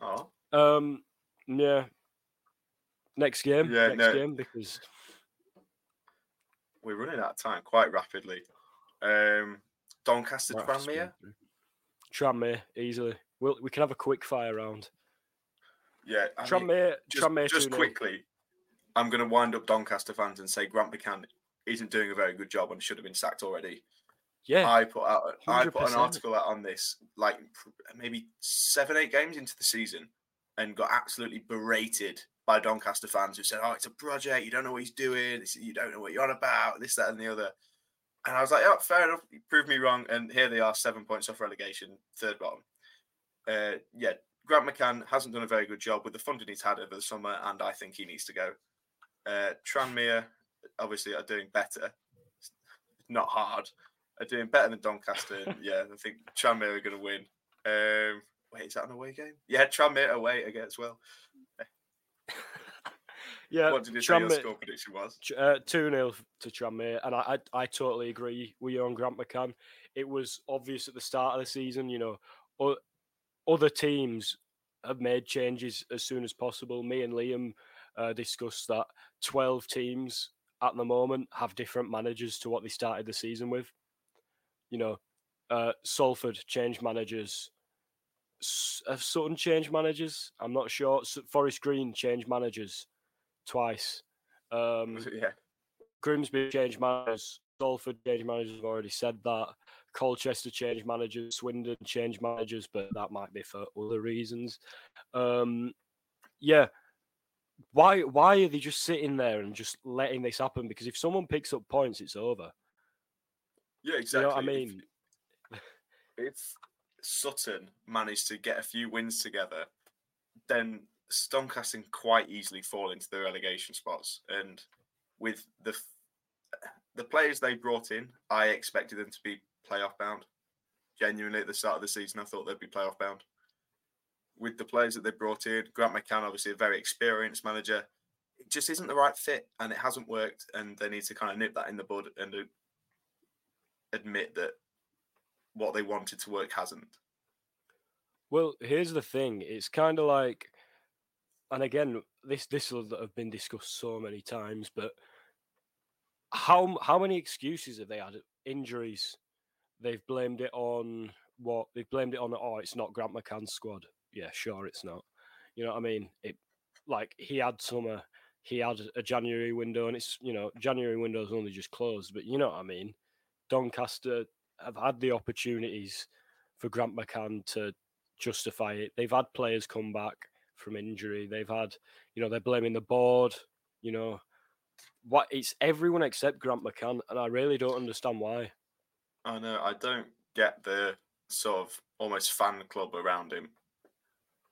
S2: Oh,
S1: Um, yeah. Next game.
S2: Yeah,
S1: next
S2: no.
S1: game because
S2: we're running out of time quite rapidly. Um, Doncaster
S1: Might have to spin
S2: Tranmere.
S1: Tranmere easily. We'll, we can have a quick fire round.
S2: Yeah, I mean,
S1: Tranmere,
S2: just,
S1: Tranmere
S2: just
S1: 2-0.
S2: quickly, I'm going to wind up Doncaster fans and say Grant McCann isn't doing a very good job and should have been sacked already.
S1: Yeah,
S2: I put out I put an article out on this like maybe seven eight games into the season, and got absolutely berated by Doncaster fans who said, "Oh, it's a project. You don't know what he's doing. You don't know what you're on about. This, that, and the other." And I was like, "Oh, fair enough. You proved me wrong." And here they are, seven points off relegation, third bottom. Uh, yeah, Grant McCann hasn't done a very good job with the funding he's had over the summer, and I think he needs to go. Uh, Tranmere, obviously, are doing better. It's not hard. Are doing better than Doncaster. yeah, I think Tranmere are going to win. Um, wait, is that an away game? Yeah, Tranmere away again as well.
S1: yeah.
S2: what did you say your score prediction was?
S1: Uh, 2 0 to Tranmere. And I, I, I totally agree with you on Grant McCann. It was obvious at the start of the season, you know, o- other teams have made changes as soon as possible. Me and Liam uh, discussed that 12 teams at the moment have different managers to what they started the season with. You know, uh, Salford change managers. Have Sutton changed managers? I'm not sure. S- Forest Green change managers twice. Um,
S2: yeah,
S1: Grimsby changed managers. Salford change managers. I've already said that. Colchester change managers. Swindon change managers, but that might be for other reasons. Um, yeah. Why? Why are they just sitting there and just letting this happen? Because if someone picks up points, it's over.
S2: Yeah,
S1: You
S2: exactly.
S1: know what I
S2: If-
S1: mean?
S2: if Sutton managed to get a few wins together, then Doncaster can quite easily fall into the relegation spots. And with the the players they brought in, I expected them to be playoff bound. Genuinely, at the start of the season, I thought they'd be playoff bound. With the players that they brought in, Grant McCann, obviously a very experienced manager, it just isn't the right fit, and it hasn't worked. And they need to kind of nip that in the bud and uh, admit that what they wanted to work hasn't.
S1: Well, here's the thing. It's kind of like, and again, this this will have been discussed so many times, but how how many excuses have they had? Injuries. They've blamed it on what? They've blamed it on. Oh, it's not Grant McCann's squad. Yeah, sure, it's not. You know what I mean? It like he had summer. He had a January window, and it's you know January window's only just closed. But you know what I mean? Doncaster have had the opportunities for Grant McCann to justify it. They've had players come back from injury. They've had, you know, they're blaming the board. You know, what it's everyone except Grant McCann, and I really don't understand why.
S2: I know. I don't get the sort of almost fan club around him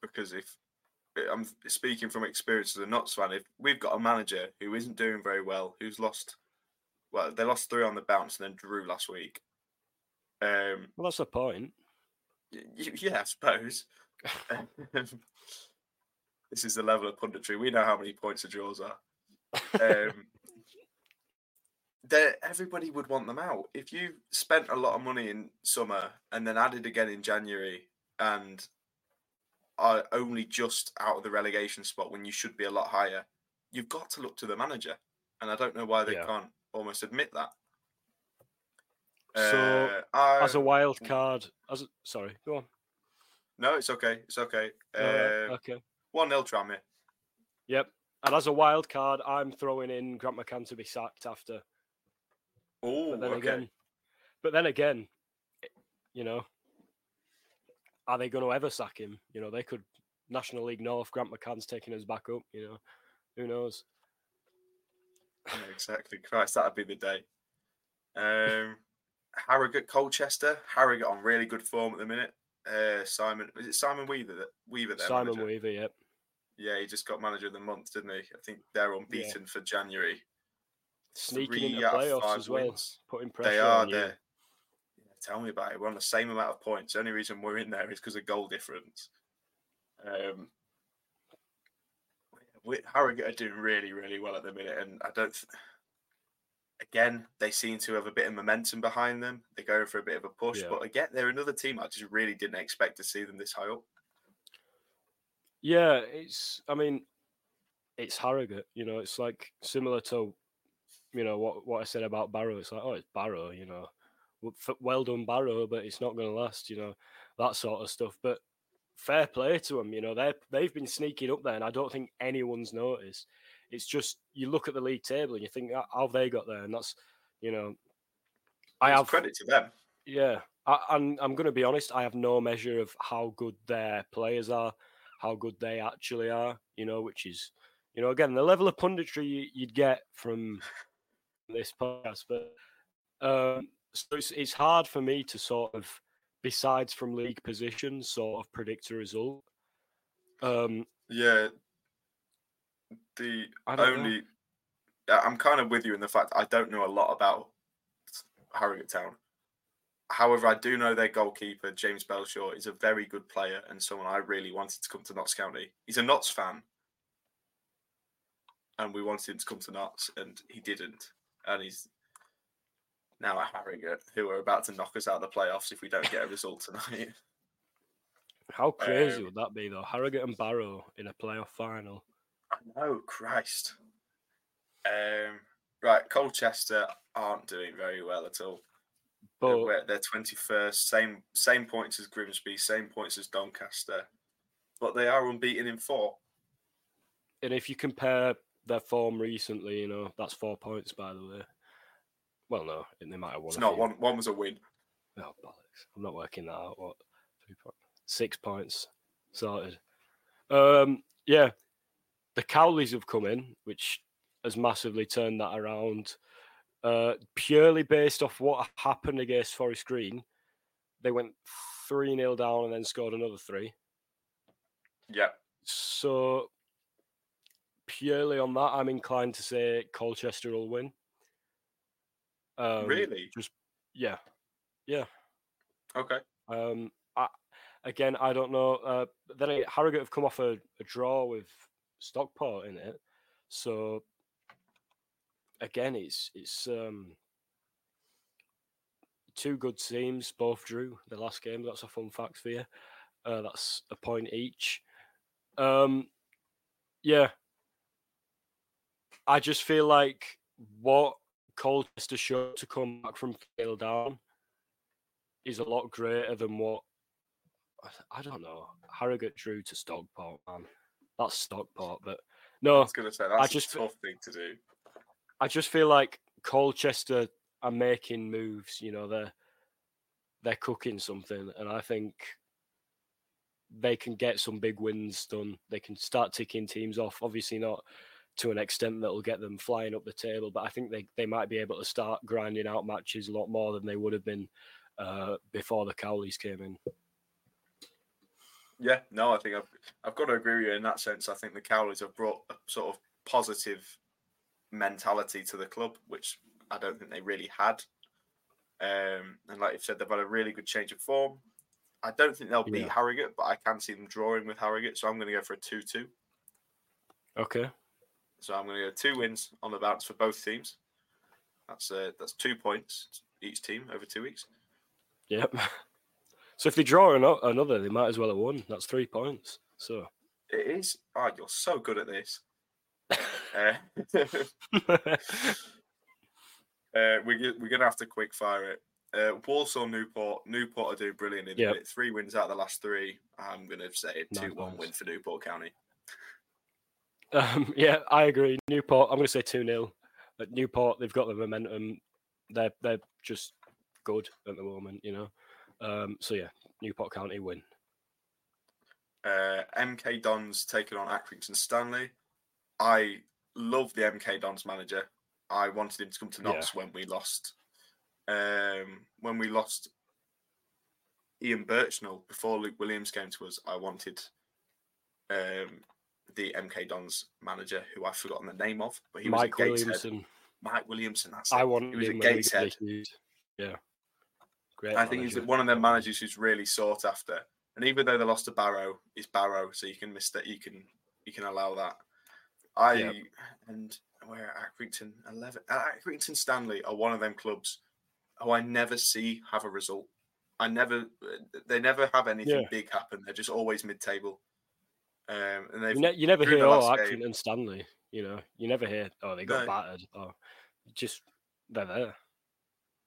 S2: because if I'm speaking from experience as a Notts fan, if we've got a manager who isn't doing very well, who's lost, well, they lost three on the bounce and then drew last week. Um,
S1: Well, that's the point.
S2: y- yeah, I suppose. this is the level of punditry. We know how many points the draws are. Um, everybody would want them out. If you spent a lot of money in summer and then added again in January and are only just out of the relegation spot when you should be a lot higher, you've got to look to the manager. And I don't know why they
S1: Yeah.
S2: can't almost admit that.
S1: So,
S2: Uh,
S1: As a wild card, as a, sorry, go on.
S2: no, it's okay. It's okay.
S1: Right,
S2: Uh,
S1: okay.
S2: One 0 Tranmere.
S1: Yep. And as a wild card, I'm throwing in Grant McCann to be sacked after.
S2: Oh,
S1: But then
S2: okay.
S1: again, but then again, you know, are they going to ever sack him? You know, they could National League North. Grant McCann's taking us back up. You know, who knows?
S2: Yeah, exactly. Christ, that'd be the day. Um, Harrogate, Colchester. Harrogate on really good form at the minute. Uh, Simon, is it Simon Weaver that Weaver there?
S1: Simon
S2: manager?
S1: Weaver. Yep.
S2: Yeah, he just got manager of the month, didn't he? I think they're unbeaten for January.
S1: Sneaking
S2: Three
S1: into playoffs as well,
S2: wins.
S1: putting pressure
S2: They are
S1: on you.
S2: there. Yeah, tell me about it. We're on the same amount of points. The only reason we're in there is because of goal difference. Um, we, Harrogate are doing really, really well at the minute, and I don't. Th- again, they seem to have a bit of momentum behind them. They're going for a bit of a push,
S1: Yeah.
S2: but again, they're another team I just really didn't expect to see them this high up.
S1: Yeah, it's. I mean, it's Harrogate. You know, it's like similar to, you know, what what I said about Barrow. It's like, oh, it's Barrow. You know, well done Barrow, but it's not going to last. You know, that sort of stuff. But fair play to them. You know, they they've been sneaking up there, and I don't think anyone's noticed. It's just you look at the league table and you think, "Ah, how have they got there? And that's, you know, I
S2: It's
S1: have
S2: credit to them.
S1: Yeah, I, I'm. I'm going to be honest. I have no measure of how good their players are, how good they actually are. You know, which is, you know, again the level of punditry you, you'd get from this podcast. But um, so it's it's hard for me to sort of, besides from league position, sort of predict a result. Um,
S2: Yeah. The
S1: I don't know.
S2: only I'm kind of with you in the fact I don't know a lot about Harrogate Town. However, I do know their goalkeeper, James Belshaw, is a very good player and someone I really wanted to come to Notts County. He's a Notts fan. And we wanted him to come to Notts and he didn't. And he's now at Harrogate, who are about to knock us out of the playoffs if we don't get a result tonight.
S1: how crazy
S2: Um,
S1: would that be, though? Harrogate and Barrow in a playoff final.
S2: Oh Christ. Um, right, Colchester aren't doing very well at all. They're,
S1: But
S2: they're 21st, same same points as Grimsby, same points as Doncaster, but they are unbeaten in four.
S1: and if you compare their form recently, you know that's four points, by the way. Well, no, they might have won.
S2: It's not
S1: few.
S2: one. One was a win.
S1: Oh, bollocks. I'm not working that out. What? Three point, six points. Sorted. Um, yeah. The Cowleys have come in, which has massively turned that around. Uh, purely based off what happened against Forest Green. They went 3 0 down and then scored another three.
S2: Yeah,
S1: So, purely on that, I'm inclined to say Colchester will win. Um,
S2: really.
S1: Yeah. Yeah.
S2: Okay.
S1: Um, I, again, I don't know. Uh, then I- Harrogate have come off a, a draw with Stockport in it, so again, it's it's um, two good teams. Both drew the last game. That's a fun fact for you. Uh, that's a point each. Um, yeah, I just feel like what Colchester showed to come back from fail down is a lot greater than what I don't know. Harrogate drew to Stockport, man. That's Stockport, but no.
S2: I was going to say that's
S1: just
S2: a tough thing to do.
S1: I just feel like Colchester are making moves. You know, they're they're cooking something, and I think they can get some big wins done. They can start ticking teams off. Obviously, not to an extent that will get them flying up the table, but I think they, they might be able to start grinding out matches a lot more than they would have been uh, before the Cowleys came in.
S2: Yeah, no, I think I've I've got to agree with you in that sense. I think the Cowleys have brought a sort of positive mentality to the club, which I don't think they really had. Um, and like you said, they've had a really good change of form. I don't think they'll beat
S1: Yeah.
S2: Harrogate, but I can see them drawing with Harrogate, so I'm going to go for a two-two.
S1: Okay.
S2: So I'm going to go two wins on the bounce for both teams. That's uh, that's two points each team over two weeks.
S1: Yep. So if they draw ano- another, they might as well have won. That's three points. So
S2: It is. Oh, you're so good at this. Uh, Uh, we're, we're going to have to quick fire it. Uh, Walsall, Newport. Newport are doing brilliant in
S1: Yep.
S2: Three wins out of the last three. I'm going to say a
S1: Nine
S2: 2 1 win for Newport County.
S1: Um, yeah, I agree. Newport, I'm going to say 2 0. At Newport, they've got the momentum. They're, they're just good at the moment, you know. Um, so, yeah, Newport County win.
S2: Uh, MK Dons taking on Accrington Stanley. I love the MK Dons manager. I wanted him to come to
S1: Yeah.
S2: When we lost. Um, when we lost Ian Burchnall before Luke Williams came to us, I wanted um, the MK Dons manager, who I've forgotten the name of, but he was
S1: Mike
S2: a Gateshead.
S1: Williamson.
S2: Mike Williamson. That's
S1: I
S2: it.
S1: want
S2: He was a Gateshead.
S1: Yeah. Great.
S2: I think he's one of them managers who's really sought after. And even though they lost to Barrow, it's Barrow, so you can miss that. You can you can allow that. I and where Accrington eleven, Accrington Stanley are one of them clubs who I never see have a result. I never, they never have anything
S1: Yeah.
S2: big happen. They're just always mid-table. Um, and they've
S1: You, ne- you never hear, oh,
S2: game-
S1: Accrington Stanley. You know, you never hear, oh, they got
S2: No.
S1: battered. Or just, they're there.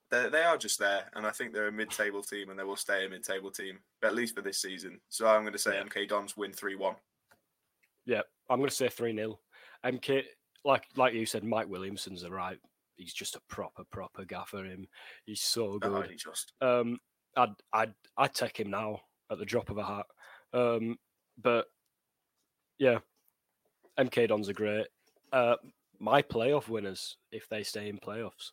S2: they they are just there, and I think they're a mid-table team, and they will stay a mid-table team, at least for this season. So I'm going to say
S1: Yeah.
S2: MK Dons win three-one.
S1: Yeah, I'm going to say 3 0. MK, like like you said, Mike Williamson's the right he's just a proper proper gaffer. Him, he's so
S2: Oh,
S1: good.
S2: he just
S1: Um, I'd I'd I'd take him now at the drop of a hat. Um, but yeah, MK Dons are great. Uh, my playoff winners if they stay in playoffs.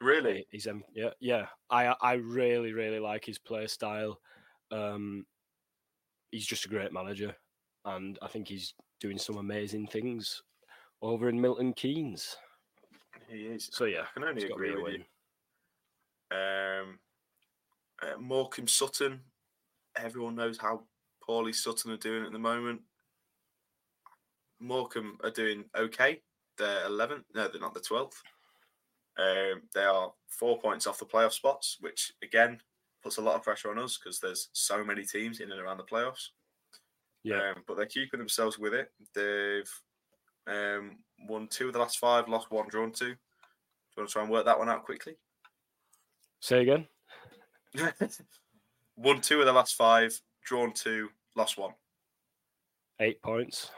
S2: really.
S1: He's um, yeah yeah. I I really really like his play style. Um, he's just a great manager, and I think he's doing some amazing things over in Milton Keynes.
S2: He is.
S1: So yeah,
S2: I can only
S1: he's got to
S2: agree with
S1: win.
S2: you. Um, uh, Morecambe Sutton. Everyone knows how poorly Sutton are doing at the moment. Morecambe are doing okay. They're 11th. No, they're not the 12th. Um, they are four points off the playoff spots, which again puts a lot of pressure on us because there's so many teams in and around the playoffs.
S1: Yeah,
S2: Um, but they're keeping themselves with it. They've um, won two of the last five, lost one, drawn two. Do you want to try and work that one out quickly?
S1: say again.
S2: won two of the last five, drawn two, lost one.
S1: Eight points.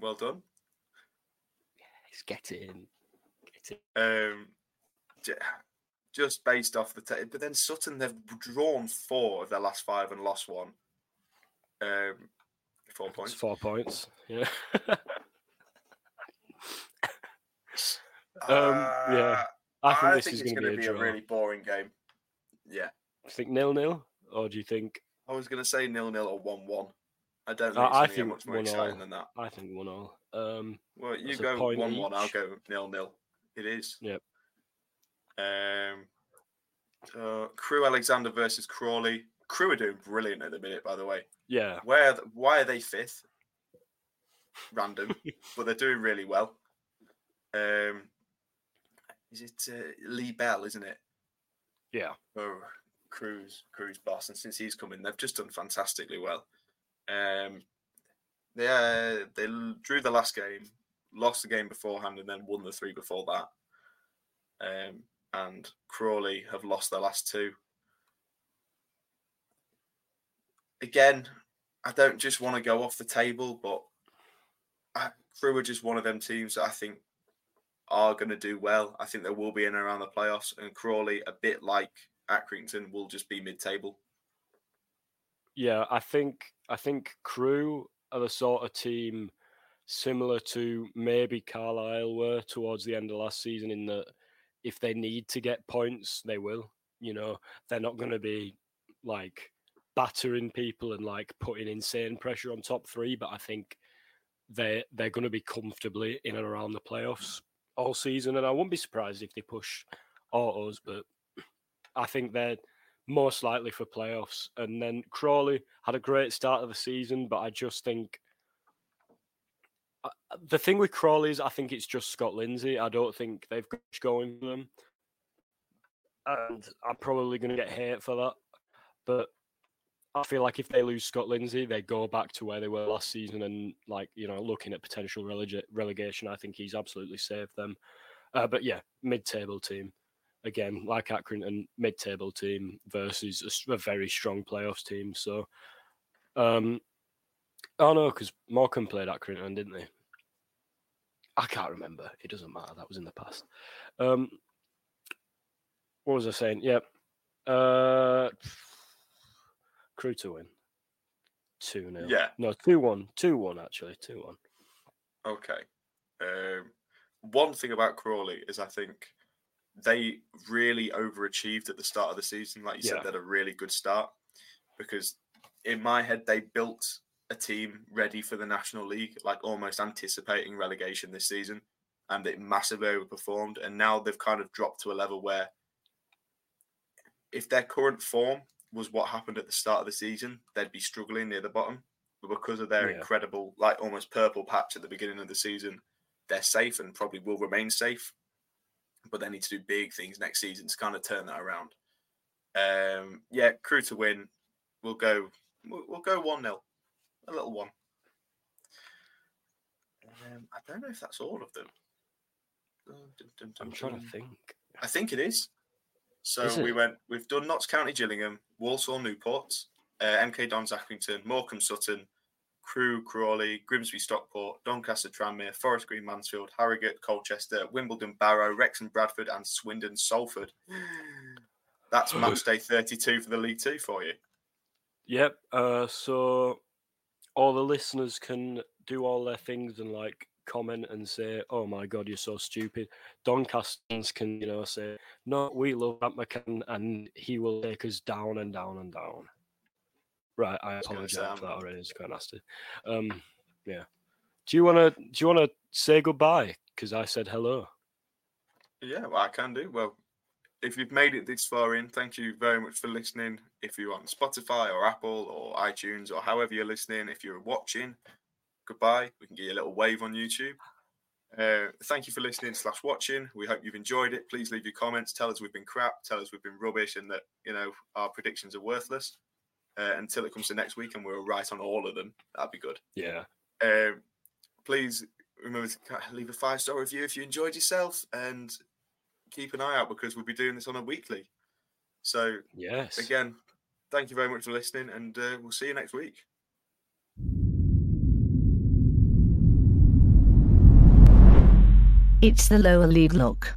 S2: Well done.
S1: He's getting. Get it.
S2: Um, just based off the t- but then Sutton they've drawn four of their last five and lost one. Um, four
S1: It's
S2: points.
S1: four points. Yeah. Um, yeah. I think this is going to
S2: gonna
S1: be a
S2: really boring game. Yeah,
S1: Do you think nil nil, or do you think?
S2: I was going to say nil nil or one one. I don't think
S1: I-
S2: it's
S1: I
S2: going to get
S1: think
S2: much more
S1: 1-0.
S2: exciting than that.
S1: I think one all. Um,
S2: Well, you go one
S1: point
S2: one. I'll go nil nil. It is.
S1: Yep.
S2: Um. Uh, Crewe Alexandra versus Crawley. Crewe are doing brilliant at the minute, by the way.
S1: yeah,
S2: Where? Why are they fifth? Random, but they're doing really well. Um. Is it uh, Lee Bell? Isn't it?
S1: yeah,
S2: Oh, Crewe's Crewe's boss, and since he's come in, they've just done fantastically well. Um, they uh, they drew the last game, lost the game beforehand, and then won the three before that. Um, and Crawley have lost their last two. Again, I don't just want to go off the table, but I, Crewe are just one of them teams that I think are going to do well. I think they will be in and around the playoffs, and Crawley, a bit like Accrington, will just be mid-table.
S1: yeah. I think I think Crewe are the sort of team similar to maybe Carlisle were towards the end of last season. In that, if they need to get points, they will. You know, they're not going to be like battering people and like putting insane pressure on top three. But I think they they're going to be comfortably in and around the playoffs all season, and I wouldn't be surprised if they push autos. But I think they're most likely for playoffs. And then Crawley had a great start of the season, but I just think uh, the thing with Crawley is I think it's just Scott Lindsey. I don't think they've got going for them, and I'm probably going to get hate for that. But I feel like if they lose Scott Lindsey, they go back to where they were last season, and like you know, looking at potential relega- relegation, I think he's absolutely saved them. Uh, but yeah, mid-table team again, like Accrington, mid-table team versus a very strong playoffs team. So, um, oh no, because Morecambe played Accrington, didn't they? I can't remember. It doesn't matter. That was in the past. Um, what was I saying? Yep. Uh, Crewe to win. Two 0
S2: Yeah.
S1: No, two one. Two one actually. Two one.
S2: Okay. Um, one thing about Crawley is I think they really overachieved at the start of the season. Like you
S1: Yeah.
S2: said, they had a really good start because in my head they built a team ready for the National League, like almost anticipating relegation this season, and it massively overperformed. And now they've kind of dropped to a level where if their current form was what happened at the start of the season, they'd be struggling near the bottom. But because of their
S1: Yeah.
S2: incredible, like almost purple patch at the beginning of the season, they're safe and probably will remain safe. But they need to do big things next season to kind of turn that around. Um, yeah, Crewe to win. We'll go. We'll, we'll go one 0 a little one. Um, I don't know if that's all of them.
S1: I'm trying to think.
S2: I think it is. So
S1: Is
S2: we went. We've done Notts County, Gillingham, Walsall, Newport, uh, MK Dons, Accrington, Morecambe, Sutton, Crewe, Crawley, Grimsby, Stockport, Doncaster, Tranmere, Forest Green, Mansfield, Harrogate, Colchester, Wimbledon, Barrow, Wrexham, Bradford, and Swindon, Salford. That's match day 32 for the League Two for you.
S1: Yep. Uh, so all the listeners can do all their things and like comment and say, "Oh my god, you're so stupid." Doncasters can, you know, say, "No, we love Matt McCann, and he will take us down and down and down." Right, I apologize for that already. It's quite nasty. Um, yeah. Do you wanna do you wanna say goodbye? Because I said hello.
S2: Yeah, well, I can do. Well, if you've made it this far in, thank you very much for listening. If you're on Spotify or Apple or iTunes or however you're listening, if you're watching, goodbye. We can give you a little wave on YouTube. Uh, thank you for listening slash watching. We hope you've enjoyed it. Please leave your comments. Tell us we've been crap. Tell us we've been rubbish, and that you know our predictions are worthless. Uh, until it comes to next week, and we're right on all of them. That'd be good.
S1: Yeah.
S2: Um, please remember to leave a five star review if you enjoyed yourself, and keep an eye out because we'll be doing this on a weekly. So
S1: Yes.
S2: again, thank you very much for listening, and uh, we'll see you next week.
S4: It's the lower league look.